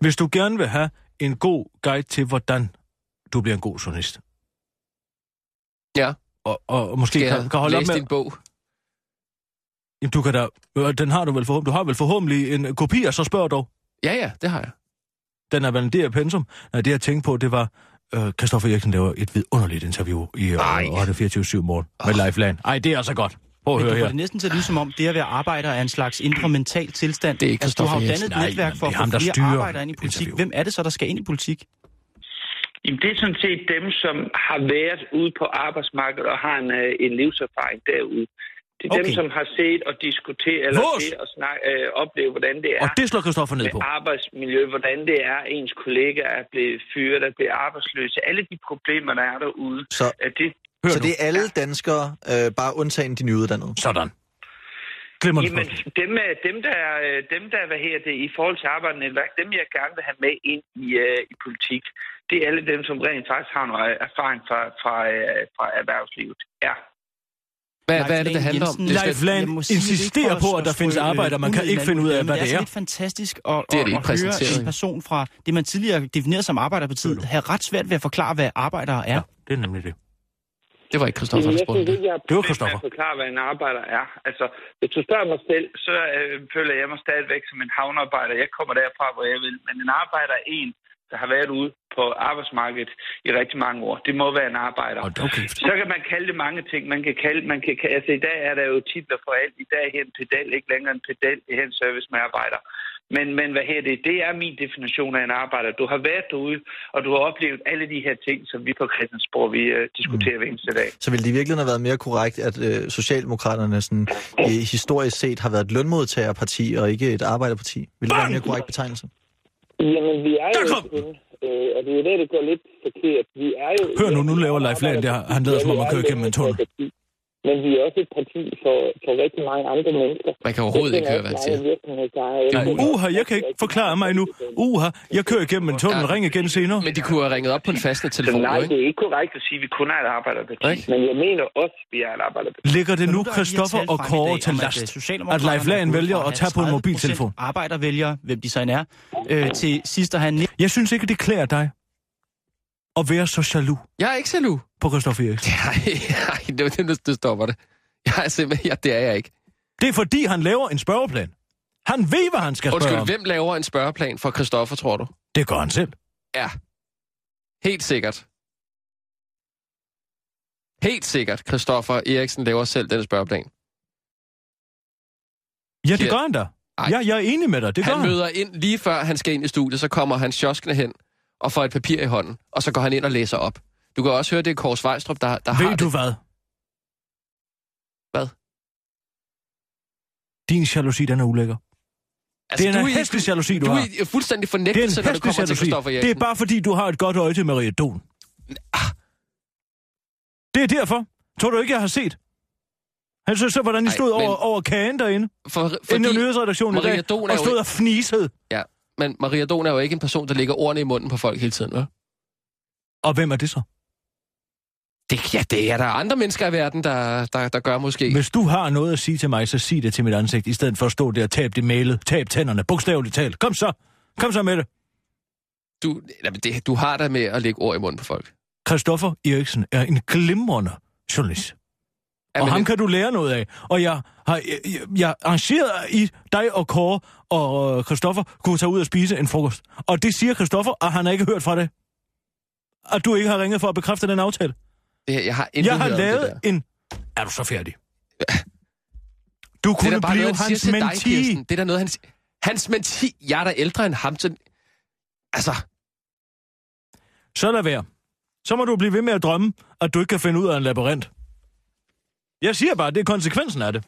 Hvis du gerne vil have en god guide til, hvordan du bliver en god journalist. Ja. Og, og, og måske Skal kan, kan holde op med... din bog? Jamen, du kan da... øh, Den har du vel forhåbentlig... Du har vel forhåbentlig en kopi, og så spørg dog. Ja, ja, det har jeg. Den er af pensum. Nej, det jeg tænkte på, det var... Øh, Christoffer Eriksen laver et vidunderligt interview i øh. Radio 24 morgen med Life Land. Ej, det er altså godt. Prøv at Men du høre får her. det næsten til at lyde som om, det at være arbejder er en slags indre mental tilstand. Det er ikke altså, du har jo dannet et netværk for at er få flere styrer arbejdere ind i politik. interviewet. Hvem er det så, der skal ind i politik? Jamen, det er sådan set dem, som har været ude på arbejdsmarkedet og har en, øh, en livserfaring derude. Det er okay. dem, som har set og diskuteret eller Vås! set og snakke, øh, opleve, hvordan det er Og det slår Christoffer ned på. arbejdsmiljø, hvordan det er, ens kollegaer er blevet fyret, er blevet arbejdsløse. Alle de problemer, der er derude, Så, at det, Hør så nu. det er alle danskere, øh, bare undtagen de nyuddannede. Sådan. Glimrende Jamen, dem, dem, der, er, øh, dem, der hvad her det, i forhold til arbejdsnetværk, dem jeg gerne vil have med ind i, uh, i politik, det er alle dem, som rent faktisk har noget erfaring fra, fra, uh, fra erhvervslivet. Ja. Hvad, hvad er det, det handler om? Jensen, Jeg er ikke insisterer på, at der findes arbejder. Man kan ikke finde ud af, hvad det det er. er. lidt fantastisk at, Det er det at, høre en person fra det, man tidligere definerede som Arbejderpartiet, have ret svært ved at forklare, hvad arbejdere er. Ja, det er nemlig det. Det var ikke Christoffer, der jeg spurgte det. ikke, jeg Det var Christoffer. at forklare, hvad en arbejder er. Altså, hvis du spørger mig selv, så øh, føler jeg mig stadigvæk som en havnearbejder. Jeg kommer derfra, hvor jeg vil. Men en arbejder er en, der har været ude på arbejdsmarkedet i rigtig mange år. Det må være en arbejder. Okay. Så kan man kalde det mange ting. Man kan kalde, man kan, altså i dag er der jo titler for alt. I dag er en pedel ikke længere en pedel, det er en servicemedarbejder. Men, men hvad her det? Det er min definition af en arbejder. Du har været derude, og du har oplevet alle de her ting, som vi på Christiansborg vi, uh, diskuterer mm. hver eneste dag. Så ville det i virkeligheden have været mere korrekt, at øh, Socialdemokraterne sådan, øh, historisk set har været et lønmodtagerparti og ikke et arbejderparti? Vil det være en mere korrekt betegnelse? Jamen, vi er Der jo kom kun, øh, og det er jo det går lidt forkert. Vi er jo... Hør nu, nu laver Leif Lahn det her. Han lader, som om man kører igennem en tunnel. Men vi er også et parti for, for rigtig mange andre mennesker. Man kan overhovedet ikke høre, hvad han siger. Nej, uha, jeg kan ikke forklare mig nu. Uha, jeg kører igennem en tunnel. Ring igen senere. Men de kunne have ringet op på en fastende Så telefon, nej, det er ikke korrekt at sige, at vi kun er et arbejderparti. Ikke? Men jeg mener også, at vi er et arbejderparti. Ligger det nu er tal og Kåre til last, at Leif Lahn gået vælger at tage på en 30% mobiltelefon? Arbejdervælgere, hvem de så end er, øh, til sidst at have en Jeg synes ikke, det klæder dig at være så jaloux Jeg er ikke jaloux. På Christoffer Eriksen. Nej, nej, det, det, det stopper det. Jeg er simpelthen, ja, det er jeg ikke. Det er fordi, han laver en spørgeplan. Han ved, hvad han skal spørge Undskyld, om. hvem laver en spørgeplan for Christoffer, tror du? Det gør han selv. Ja. Helt sikkert. Helt sikkert, Christoffer Eriksen laver selv den spørgeplan. Ja, det gør han da. Ej. Ja, jeg er enig med dig. Det gør Han han. møder ind lige før han skal ind i studiet, så kommer han sjoskende hen og får et papir i hånden, og så går han ind og læser op. Du kan også høre, det er Kåre Svejstrup, der, der har Ved du det. hvad? Hvad? Din jalousi, den er ulækker. Altså, det er en du hæslig jalousi, du, Du har. er fuldstændig Det er fornægtelse, når du kommer til jalousi. Christoffer Det Eriksen. er bare fordi, du har et godt øje til Maria Don. Ah. Det er derfor. Tror du ikke, jeg har set? Han så, så hvordan I Ej, stod men- over, over kagen derinde. For, Inden i nyhedsredaktionen i dag. Don Og jo stod ikke- og fnisede. Ja, men Maria Don er jo ikke en person, der lægger ordene i munden på folk hele tiden, vel? Og hvem er det så? Det, ja, det er der andre mennesker i verden, der, der, der gør måske. Hvis du har noget at sige til mig, så sig det til mit ansigt, i stedet for at stå der og tabe det mailet, tab tænderne, bogstaveligt talt. Kom så, kom så med det. Du, jamen, det, du har der med at lægge ord i munden på folk. Christoffer Eriksen er en glimrende journalist. Ja, og ham kan du lære noget af. Og jeg har jeg, jeg, jeg arrangeret i dig og Kåre og Christoffer kunne tage ud og spise en frokost. Og det siger Christoffer, at han har ikke hørt fra det. At du ikke har ringet for at bekræfte den aftale. Det, jeg har intet Jeg har det lavet en... Er du så færdig? Du Det kunne bare blive noget, han hans dig. Kirsten. Det er da noget, han siger. Hans menti... Jeg er da ældre end ham, så... Altså, Så lad være. Så må du blive ved med at drømme, at du ikke kan finde ud af en labyrint. Jeg siger bare, det er konsekvensen af det.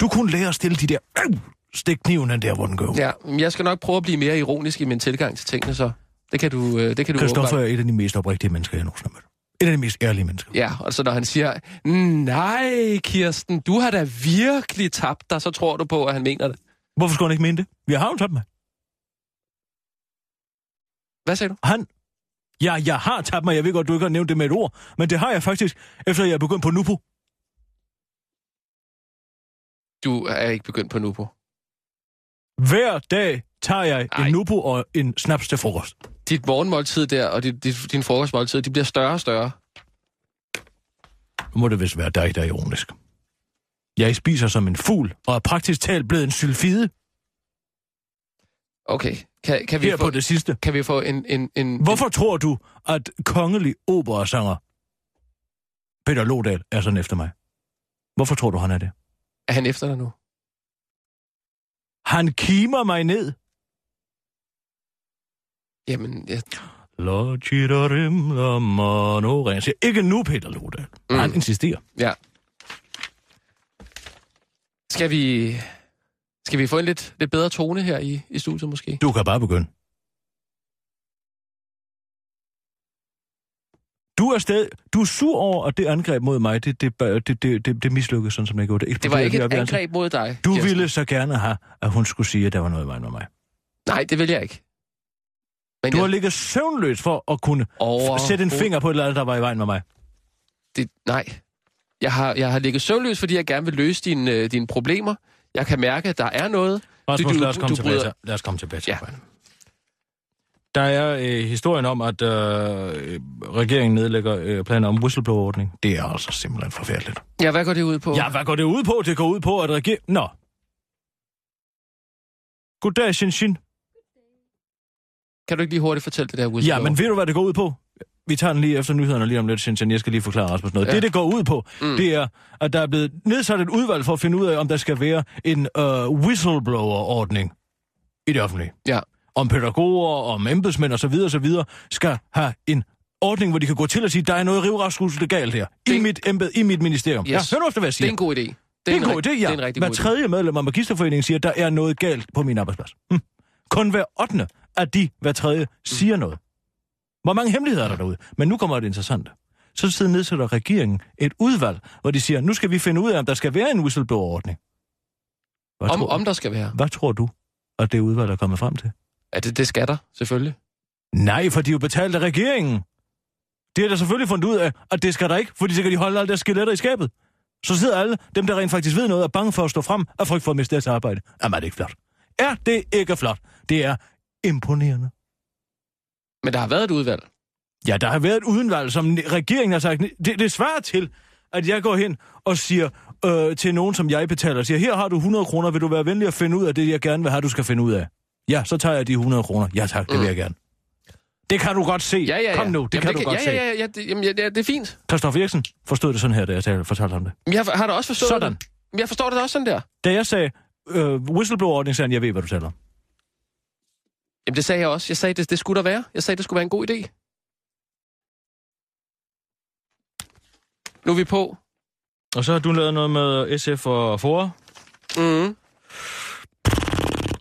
Du kunne lære at stille de der... Øh, stik kniven der, hvor den går. ja, men jeg skal nok prøve at blive mere ironisk i min tilgang til tingene, så det kan du, øh, det kan du Christoffer er et af de mest oprigtige mennesker, jeg nogensinde har mødt. Et af de mest ærlige mennesker. Ja, og så når han siger, nej, Kirsten, du har da virkelig tabt dig, så tror du på, at han mener det. Hvorfor skulle han ikke mene det? Vi har jo tabt mig. Hvad sagde du? Han... Ja, jeg har tabt mig. Jeg ved godt, du ikke har nævnt det med et ord. Men det har jeg faktisk, efter jeg er begyndt på Nupo. Du er ikke begyndt på Nupo. Hver dag tager jeg Ej. en Nupo og en snaps til frokost. Dit morgenmåltid der, og dit, dit, din frokostmåltid, de bliver større og større. Nu må det vist være dig, der er ironisk. Jeg spiser som en fugl, og er praktisk talt blevet en sylfide Okay, kan, kan, vi, her få, på det sidste. kan vi få en... en, en Hvorfor tror du, at kongelig operasanger Peter Lodal er sådan efter mig? Hvorfor tror du, han er det? En, er han efter dig nu? Han kimer mig ned. Jamen, jeg, La chitarim la mano. Jeg siger ikke nu, Peter Lodal. Mm. Han insisterer. ja. Skal vi... Skal vi få en lidt, lidt bedre tone her i, i studiet måske? Du kan bare begynde. Du er stadig, du er sur over, at det angreb mod mig, det, det, det, det, det, det mislykkedes, sådan som det gjorde. Det var ikke et ansigtet. angreb mod dig. Du Kirsten. ville så gerne have, at hun skulle sige, at der var noget i vejen med mig. Nej, det vil jeg ikke. Men Du har jeg, ligget søvnløs for at kunne Over- sætte en finger på et eller andet, der var i vejen med mig. det, nej. Jeg har, jeg har ligget søvnløs, fordi jeg gerne vil løse dine, øh, dine problemer. Jeg kan mærke, at der er noget. Rasmus, du- lad, os komme du tilbage bryder- til, lad os komme til Ja. arbejdet. Der er øh, historien om, at øh, regeringen nedlægger øh, planer om whistleblower-ordning. Det er altså simpelthen forfærdeligt. Ja, hvad går det ud på? Ja, hvad går det ud på? Det går ud på, at regeringen... Nå. Goddag, Shin Shin. Kan du ikke lige hurtigt fortælle det der Ja, whistleblower? men ved du, hvad det går ud på? Vi tager den lige efter nyhederne lige om lidt, Shin. Jeg skal lige forklare Rasmus noget. Ja. Ja. Det, det går ud på, Mm. det er, at der er blevet nedsat et udvalg for at finde ud af, om der skal være en øh, whistleblower-ordning i det offentlige. Ja. Om pædagoger, om embedsmænd osv. osv. skal have en ordning, hvor de kan gå til og sige, der er noget rivraskusende galt her. I Det- mit, embed, I mit ministerium. Yes. Ja, hør nu efter, hvad jeg Det siger. er en god idé. Det Det er en god ri- idé, ja. Det er en rigtig Hver god tredje medlem af Magisterforeningen siger, der er noget galt på min arbejdsplads. Hm. Kun hver 8. af de hver tredje siger noget. Hvor mange hemmeligheder er der derude? Men nu kommer det interessante. Så sidder nedsætter regeringen et udvalg, hvor de siger, nu skal vi finde ud af, om der skal være en whistleblower-ordning. Hvad, Om, tror, om der skal være. hvad tror du, at det udvalg er kommet frem til? Ja, det, det skal der, selvfølgelig. Nej, for de er jo betalt af regeringen. Det er der selvfølgelig fundet ud af, at det skal der ikke, fordi så kan de holde alle deres skeletter i skabet. Så sidder alle, dem der rent faktisk ved noget, er bange for at stå frem af frygt for at miste deres arbejde. Jamen er det ikke flot? Er det ikke flot? Det er imponerende. Men der har været et udvalg. Ja, der har været et udenvalg, som regeringen har sagt, det, det svarer til, at jeg går hen og siger øh, til nogen, som jeg betaler, siger, her har du 100 kroner, vil du være venlig at finde ud af det, jeg gerne vil have, du skal finde ud af? Ja, så tager jeg de 100 kroner. Ja tak, det vil jeg gerne. Det kan du godt se. Ja, ja, ja. Kom nu, det Jamen, kan du godt ja, se. Ja, ja, ja, det, jamen, ja, det, det er fint. Christoffer Eriksen forstod det sådan her, da jeg talte, fortalte ham det. Men jeg har da også forstået Sådan. det. Men jeg forstår det også sådan der. Da jeg sagde øh, whistleblower-ordning, sagde han, jeg ved, hvad du taler om. Jamen, det sagde jeg også. Jeg sagde, det, det skulle der være. Jeg sagde, det skulle være en god idé. Nu er vi på. Og så har du lavet noget med SF og FOA. Mm.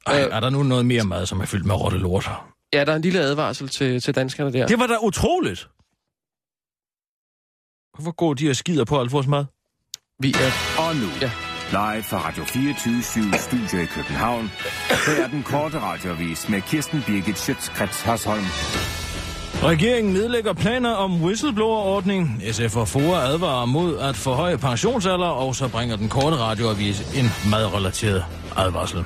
Ej, er der nu noget mere mad, som er fyldt med rotte lort? Ja, der er en lille advarsel til, til danskerne der. Det var da utroligt. Hvorfor går de og skider på alt vores mad? Vi er... Og nu, Ja live fra Radio 24 Studio i København. Her er den korte radiovis med Kirsten Birgit Schøtzgrads Hasholm. Regeringen nedlægger planer om whistleblower-ordning. SF og FOA advarer mod at forhøje pensionsalder, og så bringer den korte radioavis en madrelateret advarsel.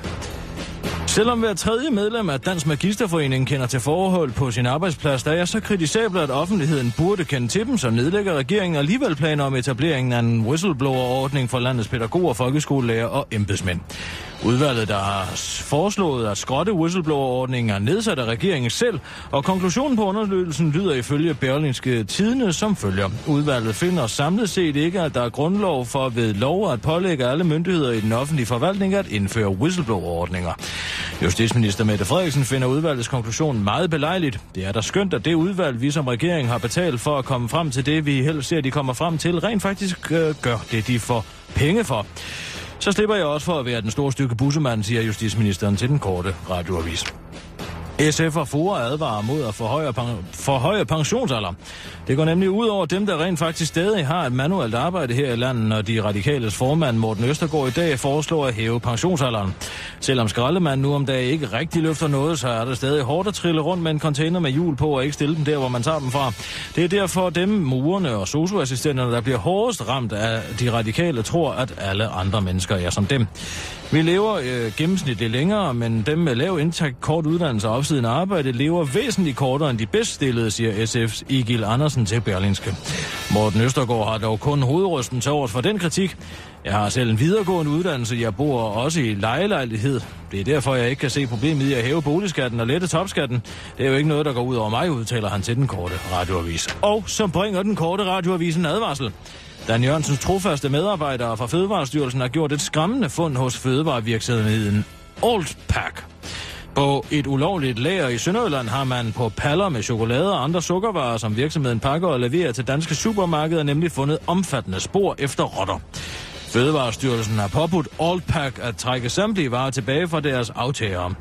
Selvom hver tredje medlem af Dansk Magisterforening kender til forhold på sin arbejdsplads, der er så kritisabelt, at offentligheden burde kende til dem, så nedlægger regeringen alligevel planer om etableringen af en whistleblower-ordning for landets pædagoger, folkeskolelærer og embedsmænd. Udvalget, der har foreslået at skrotte whistleblower-ordningen, er nedsat af regeringen selv, og konklusionen på undersøgelsen lyder ifølge Berlingske Tidene som følger. Udvalget finder samlet set ikke, at der er grundlov for ved lov at pålægge alle myndigheder i den offentlige forvaltning at indføre whistleblower-ordninger. Justitsminister Mette Frederiksen finder udvalgets konklusion meget belejligt. Det er da skønt, at det udvalg, vi som regering har betalt for at komme frem til det, vi helst ser, de kommer frem til, rent faktisk øh, gør det, de får penge for. Så slipper jeg også for at være den store stykke bussemand, siger justitsministeren til den korte radioavis. SF og FOA advarer mod at forhøje, pen- forhøje pensionsalder. Det går nemlig ud over dem, der rent faktisk stadig har et manuelt arbejde her i landet, når de radikales formand Morten Østergaard i dag foreslår at hæve pensionsalderen. Selvom skraldemanden nu om dagen ikke rigtig løfter noget, så er det stadig hårdt at trille rundt med en container med hjul på og ikke stille dem der, hvor man tager dem fra. Det er derfor dem, murerne og socioassistenterne, der bliver hårdest ramt af de radikale, tror, at alle andre mennesker er som dem. Vi lever øh, gennemsnitligt længere, men dem med lav indtægt, kort uddannelse og opsiden arbejde lever væsentligt kortere end de bedst stillede, siger SF's Egil Andersen til Berlinske. Morten Østergaard har dog kun hovedrysten til overs for den kritik. Jeg har selv en videregående uddannelse, jeg bor også i lejelejlighed. Det er derfor, jeg ikke kan se problemet i at hæve boligskatten og lette topskatten. Det er jo ikke noget, der går ud over mig, udtaler han til den korte radioavis. Og så bringer den korte radioavis en advarsel. Dan Jørgensens trofaste medarbejdere fra Fødevarestyrelsen har gjort et skræmmende fund hos fødevarevirksomheden Oldpack. På et ulovligt lager i Sønderjylland har man på paller med chokolade og andre sukkervarer, som virksomheden pakker og leverer til danske supermarkeder, nemlig fundet omfattende spor efter rotter. Fødevarestyrelsen har påbudt Allpack at trække samtlige varer tilbage fra deres aftagere.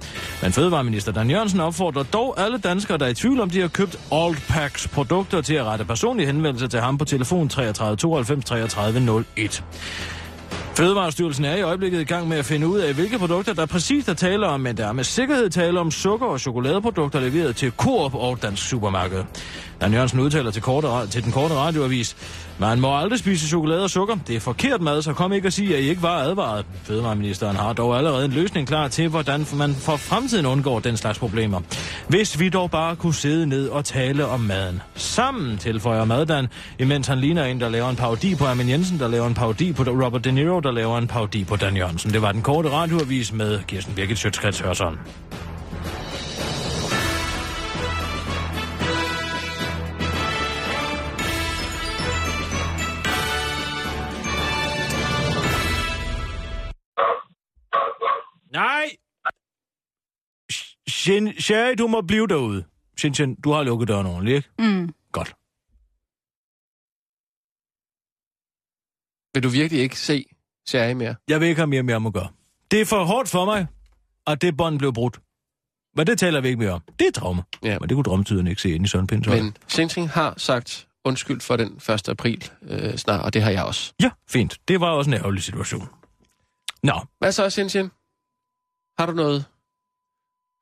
Men Fødevareminister Dan Jørgensen opfordrer dog alle danskere, der er i tvivl om, de har købt Allpacks produkter til at rette personlig henvendelse til ham på telefon 33 92 33 01. Fødevarestyrelsen er i øjeblikket i gang med at finde ud af, hvilke produkter der præcis der taler om, men der er med sikkerhed tale om sukker- og chokoladeprodukter leveret til Coop og Dansk Supermarked. Dan Jørgensen udtaler til, korte, til den korte radioavis, man må aldrig spise chokolade og sukker. Det er forkert mad, så kom ikke og sige, at I ikke var advaret. Fødevareministeren har dog allerede en løsning klar til, hvordan man for fremtiden undgår den slags problemer. Hvis vi dog bare kunne sidde ned og tale om maden. Sammen tilføjer Maddan, imens han ligner en, der laver en parodi på Armin Jensen, der laver en parodi på Robert De Niro, der laver en parodi på Dan Jørgensen. Det var den korte radioavis med Kirsten Birgit Sjøtskrets Hørsson. Nej! Shin, Sherry, du må blive derude. Shin, Shin, du har lukket døren ordentligt, ikke? Mm. Godt. Vil du virkelig ikke se serie mere? Jeg vil ikke have mere med om at gøre. Det er for hårdt for mig, at det bånd blev brudt. Men det taler vi ikke mere om. Det er traume. Ja. Men det kunne drømmetyderne ikke se ind i Søren Pinds Men Sensing har sagt undskyld for den 1. april øh, snart, og det har jeg også. Ja, fint. Det var også en ærgerlig situation. Nå, Hvad så, Sensing? Har du noget...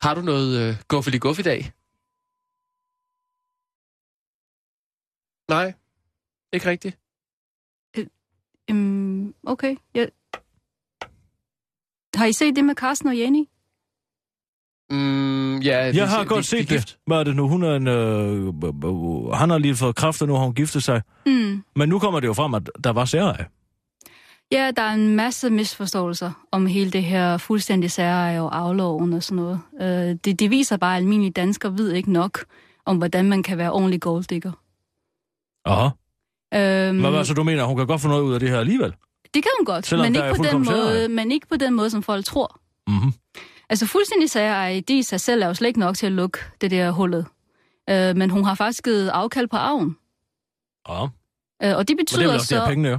Har du noget øh, guffeli guff i dag? Nej, ikke rigtigt. Um, okay. Jeg... Har I set det med Carsten og Jenny? Mm, ja, jeg har de, godt de, set de, det. Hvad er det nu? Hun er en... Øh, øh, han har lige fået kræfter nu, har hun giftet sig. Mm. Men nu kommer det jo frem, at der var særeje. Ja, der er en masse misforståelser om hele det her fuldstændig særeje og afloven og sådan noget. Uh, det, det viser bare, at almindelige danskere ved ikke nok om, hvordan man kan være ordentlig golddigger. Aha. Um, Hvad så du mener? Hun kan godt få noget ud af det her alligevel? Det kan hun godt, Selvom men ikke, på den måde, men ikke på den måde, som folk tror. Mhm. Altså fuldstændig særeje, de i sig selv er jo slet ikke nok til at lukke det der hullet. Uh, men hun har faktisk givet afkald på arven. Ja. Uh, og det Men det er betyder så... der pengene jo.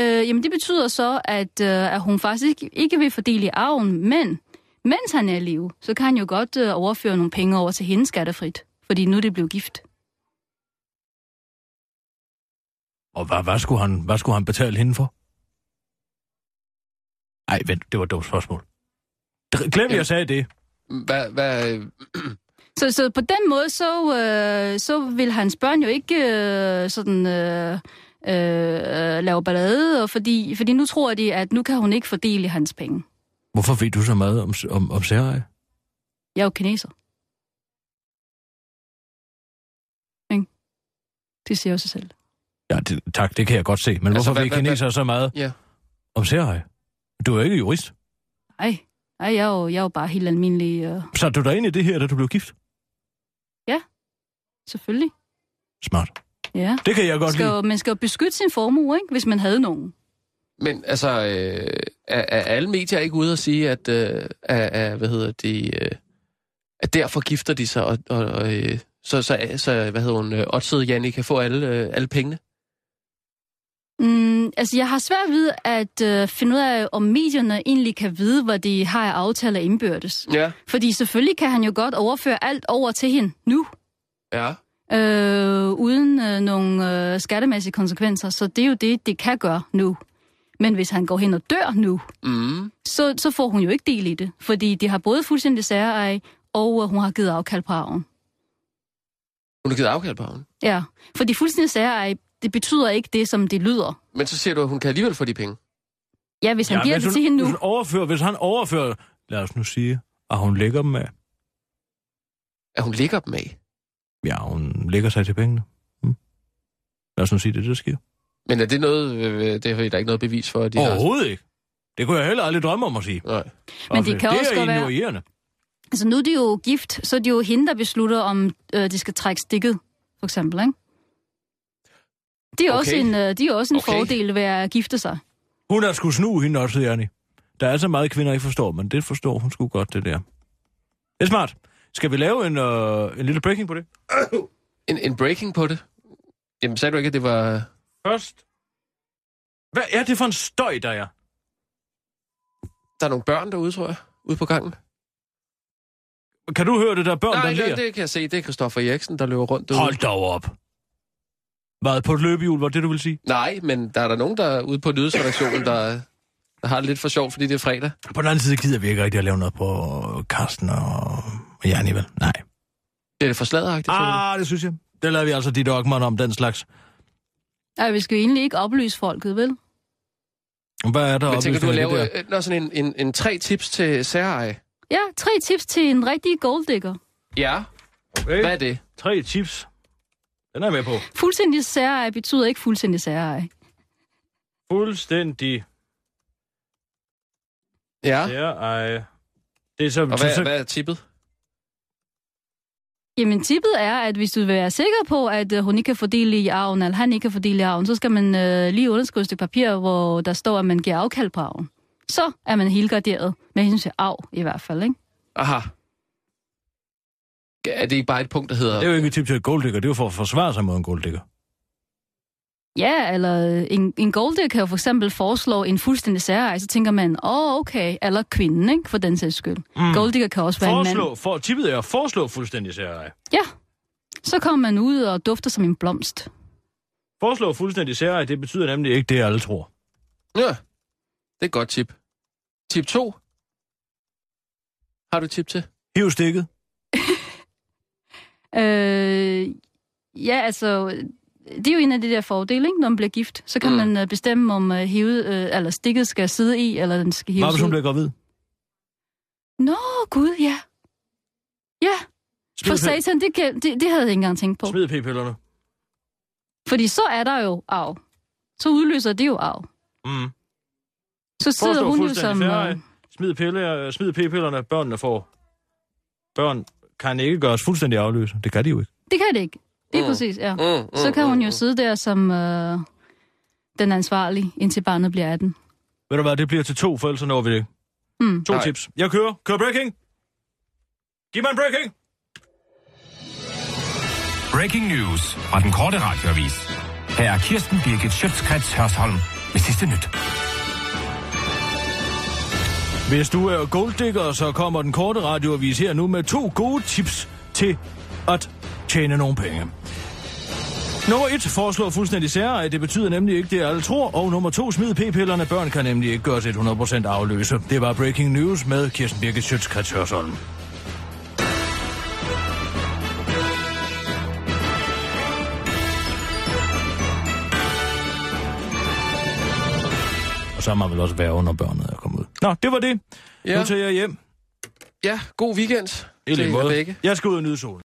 Øh, jamen det betyder så, at, øh, at hun faktisk ikke, ikke vil fordele i arven, men mens han er i live, så kan han jo godt øh, overføre nogle penge over til hende skattefrit, fordi nu er det blevet gift. Og hvad, hvad, skulle han, hvad skulle han betale hende for? Ej, vent, det var et dumt spørgsmål. Glem, jeg sagde det. Hvad, hvad, Så, så på den måde, så, øh, så vil hans børn jo ikke øh, sådan øh, øh, lave ballade, og fordi, fordi nu tror de, at nu kan hun ikke fordele hans penge. Hvorfor ved du så meget om, om, om særeje? Jeg er jo kineser. Ikke? Det siger jo sig selv. Ja, det, tak, det kan jeg godt se. Men Altså, hvorfor hvad- ved hvad- kineser så meget Ja. om særeje? Du er jo ikke jurist. Ej, ej jeg, er jo, jeg er jo bare helt almindelig, øh, Satte du dig ind i det her, da du blev gift? selvfølgelig. Smart. Ja. Det kan jeg godt Skal lide. jo, man skal jo beskytte sin formue, ikke? hvis man havde nogen. Men altså, øh, er, er alle medier ikke ude og sige, at, øh, er, er, hvad hedder det, øh, at derfor gifter de sig, og, og, og øh, så, så, så, hvad hedder hun, øh, Otsede Janni kan få alle, øh, alle pengene? Mm, altså, jeg har svært ved at øh, finde ud af, om medierne egentlig kan vide, hvad de har af aftaler indbyrdes. Ja. Fordi selvfølgelig kan han jo godt overføre alt over til hende nu, Ja. øh, uden øh, nogle øh, skattemæssige konsekvenser. Så det er jo det, det kan gøre nu. Men hvis han går hen og dør nu, Mm. så, så får hun jo ikke del i det. Fordi de har både fuldstændig særeje, og øh, hun har givet afkald på arven. Hun har givet afkald på ham. Ja, fordi fuldstændig særeje, det betyder ikke det, som det lyder. Men så siger du, at hun kan alligevel få de penge. Ja, hvis han giver hvis det hun, til hende nu. Hvis, overfører, hvis han overfører, lad os nu sige, at hun lægger dem af. At hun ligger dem af. Ja, hun lægger sig til pengene. Hmm. Lad os nu sige, det er det, der sker. Men er det noget, det er der ikke noget bevis for, at de har... Overhovedet ikke. Det kunne jeg heller aldrig drømme om at sige. Nej. Men det kan det også er godt være-. Altså nu er de jo gift, så er det jo hende, der beslutter, om øh, de skal trække stikket, for eksempel, ikke? Det er Okay. også en, øh, de er også en Okay. fordel ved at gifte sig. Hun er sgu snu hende også, Janni. Der er så meget kvinder, ikke forstår, men det forstår hun sgu godt, det der. Det er smart. Skal vi lave en, øh, en lille breaking på det? En, en breaking på det? Jamen, sagde du ikke, at det var... Først. Hvad er det for en støj, der er? Der er nogle børn derude, tror jeg, ude på gangen. Kan du høre det der børn, Nej, der det, ler? det kan jeg se. Det er Christoffer Eriksen, der løber rundt derude. Hold dog op. Hvad, på et løbehjul, var det, du vil sige? Nej, men der er der nogen, der er ude på nyhedsredaktionen, der, der har det lidt for sjovt, fordi det er fredag. På den anden side gider vi ikke rigtig at lave noget på Karsten og, og Janni, vel? Nej. Det er det for sladderagtigt. Ah, det synes jeg. Det lader vi altså dit Ockmann om, den slags. Ej, vi skal jo egentlig ikke oplyse folket, vel? Hvad er der Men tænker du at lave øh, nå, sådan en, en, en tre tips til særeje? Ja, tre tips til en rigtig golddigger. Ja. Okay. Hvad er det? Tre tips. Den er jeg med på. Fuldstændig særeje betyder ikke fuldstændig særeje. Fuldstændig. Ja. Ej. Det er så... Og så, hvad, så, hvad er tippet? Jamen, tippet er, at hvis du vil være sikker på, at øh, hun ikke kan fordele i arven, eller han ikke kan fordele i arven, så skal man øh, lige underskrive et stykke papir, hvor der står, at man giver afkald på arven. Så er man helt garderet, med hensyn til arv i hvert fald, ikke? Aha. Er det ikke bare et punkt, der hedder... det er jo ikke et tip til et golddigger, det er jo for at forsvare sig mod en golddigger. Ja, eller øh, en, en golddigger kan jo for eksempel foreslå en fuldstændig særeje, så tænker man, åh, oh, okay, eller kvinden, ikke? For den sags skyld. Mm. Golddigger kan også være en mand. Foreslå, for, tippet er at foreslå fuldstændig særeje. Ja, så kommer man ud og dufter som en blomst. Foreslå fuldstændig særeje, det betyder nemlig ikke det, alle tror. Ja, det er et godt tip. Tip 2. Har du tip til? Hiv stikket. Øh, ja, altså, det er jo en af de der fordele, ikke? når man bliver gift. Så kan Mm. man øh, bestemme, om øh, hævet, øh, eller stikket skal sidde i, eller den skal hives hvis hun ud. bliver gravid? Nå, gud, ja. Ja, for Smid, satan, det, kan, det, det havde jeg ikke engang tænkt på. smid p-pillerne. Fordi så er der jo arv. Så udløser det jo arv. Mm. Så sidder Foreslå hun jo som... Øh, Smid, pille, smid p-pillerne, børnene får. Børn kan ikke gøres fuldstændig afløse. Det kan de jo ikke. det kan det ikke. Det er Mm. præcis, ja. Mm, mm, Så kan hun mm, jo mm. sidde der som øh, den ansvarlige, indtil barnet bliver 18. Ved du hvad, det bliver til to, for ellers så når vi det. Hmm. To Nej. tips. Jeg kører. Kør breaking. Giv mig en breaking. Breaking news fra den korte radioavis. Her er Kirsten Birgit Schøtzgrads Hørsholm med sidste nyt. Hvis du er golddigger, så kommer den korte radioavis her nu med to gode tips til at tjene nogle penge. Nummer 1 foreslår fuldstændig særeje. Det betyder nemlig ikke det, alle tror. Og nummer 2 smid p-pillerne. Børn kan nemlig ikke gøres 100% afløse. Det var Breaking News med Kirsten Birgit Schøtzgrads så har man vel også være under børnet er kommet ud. Nå, det var det. Ja. Nu tager jeg hjem. Ja, god weekend I lige måde. Jeg skal ud og nyde solen.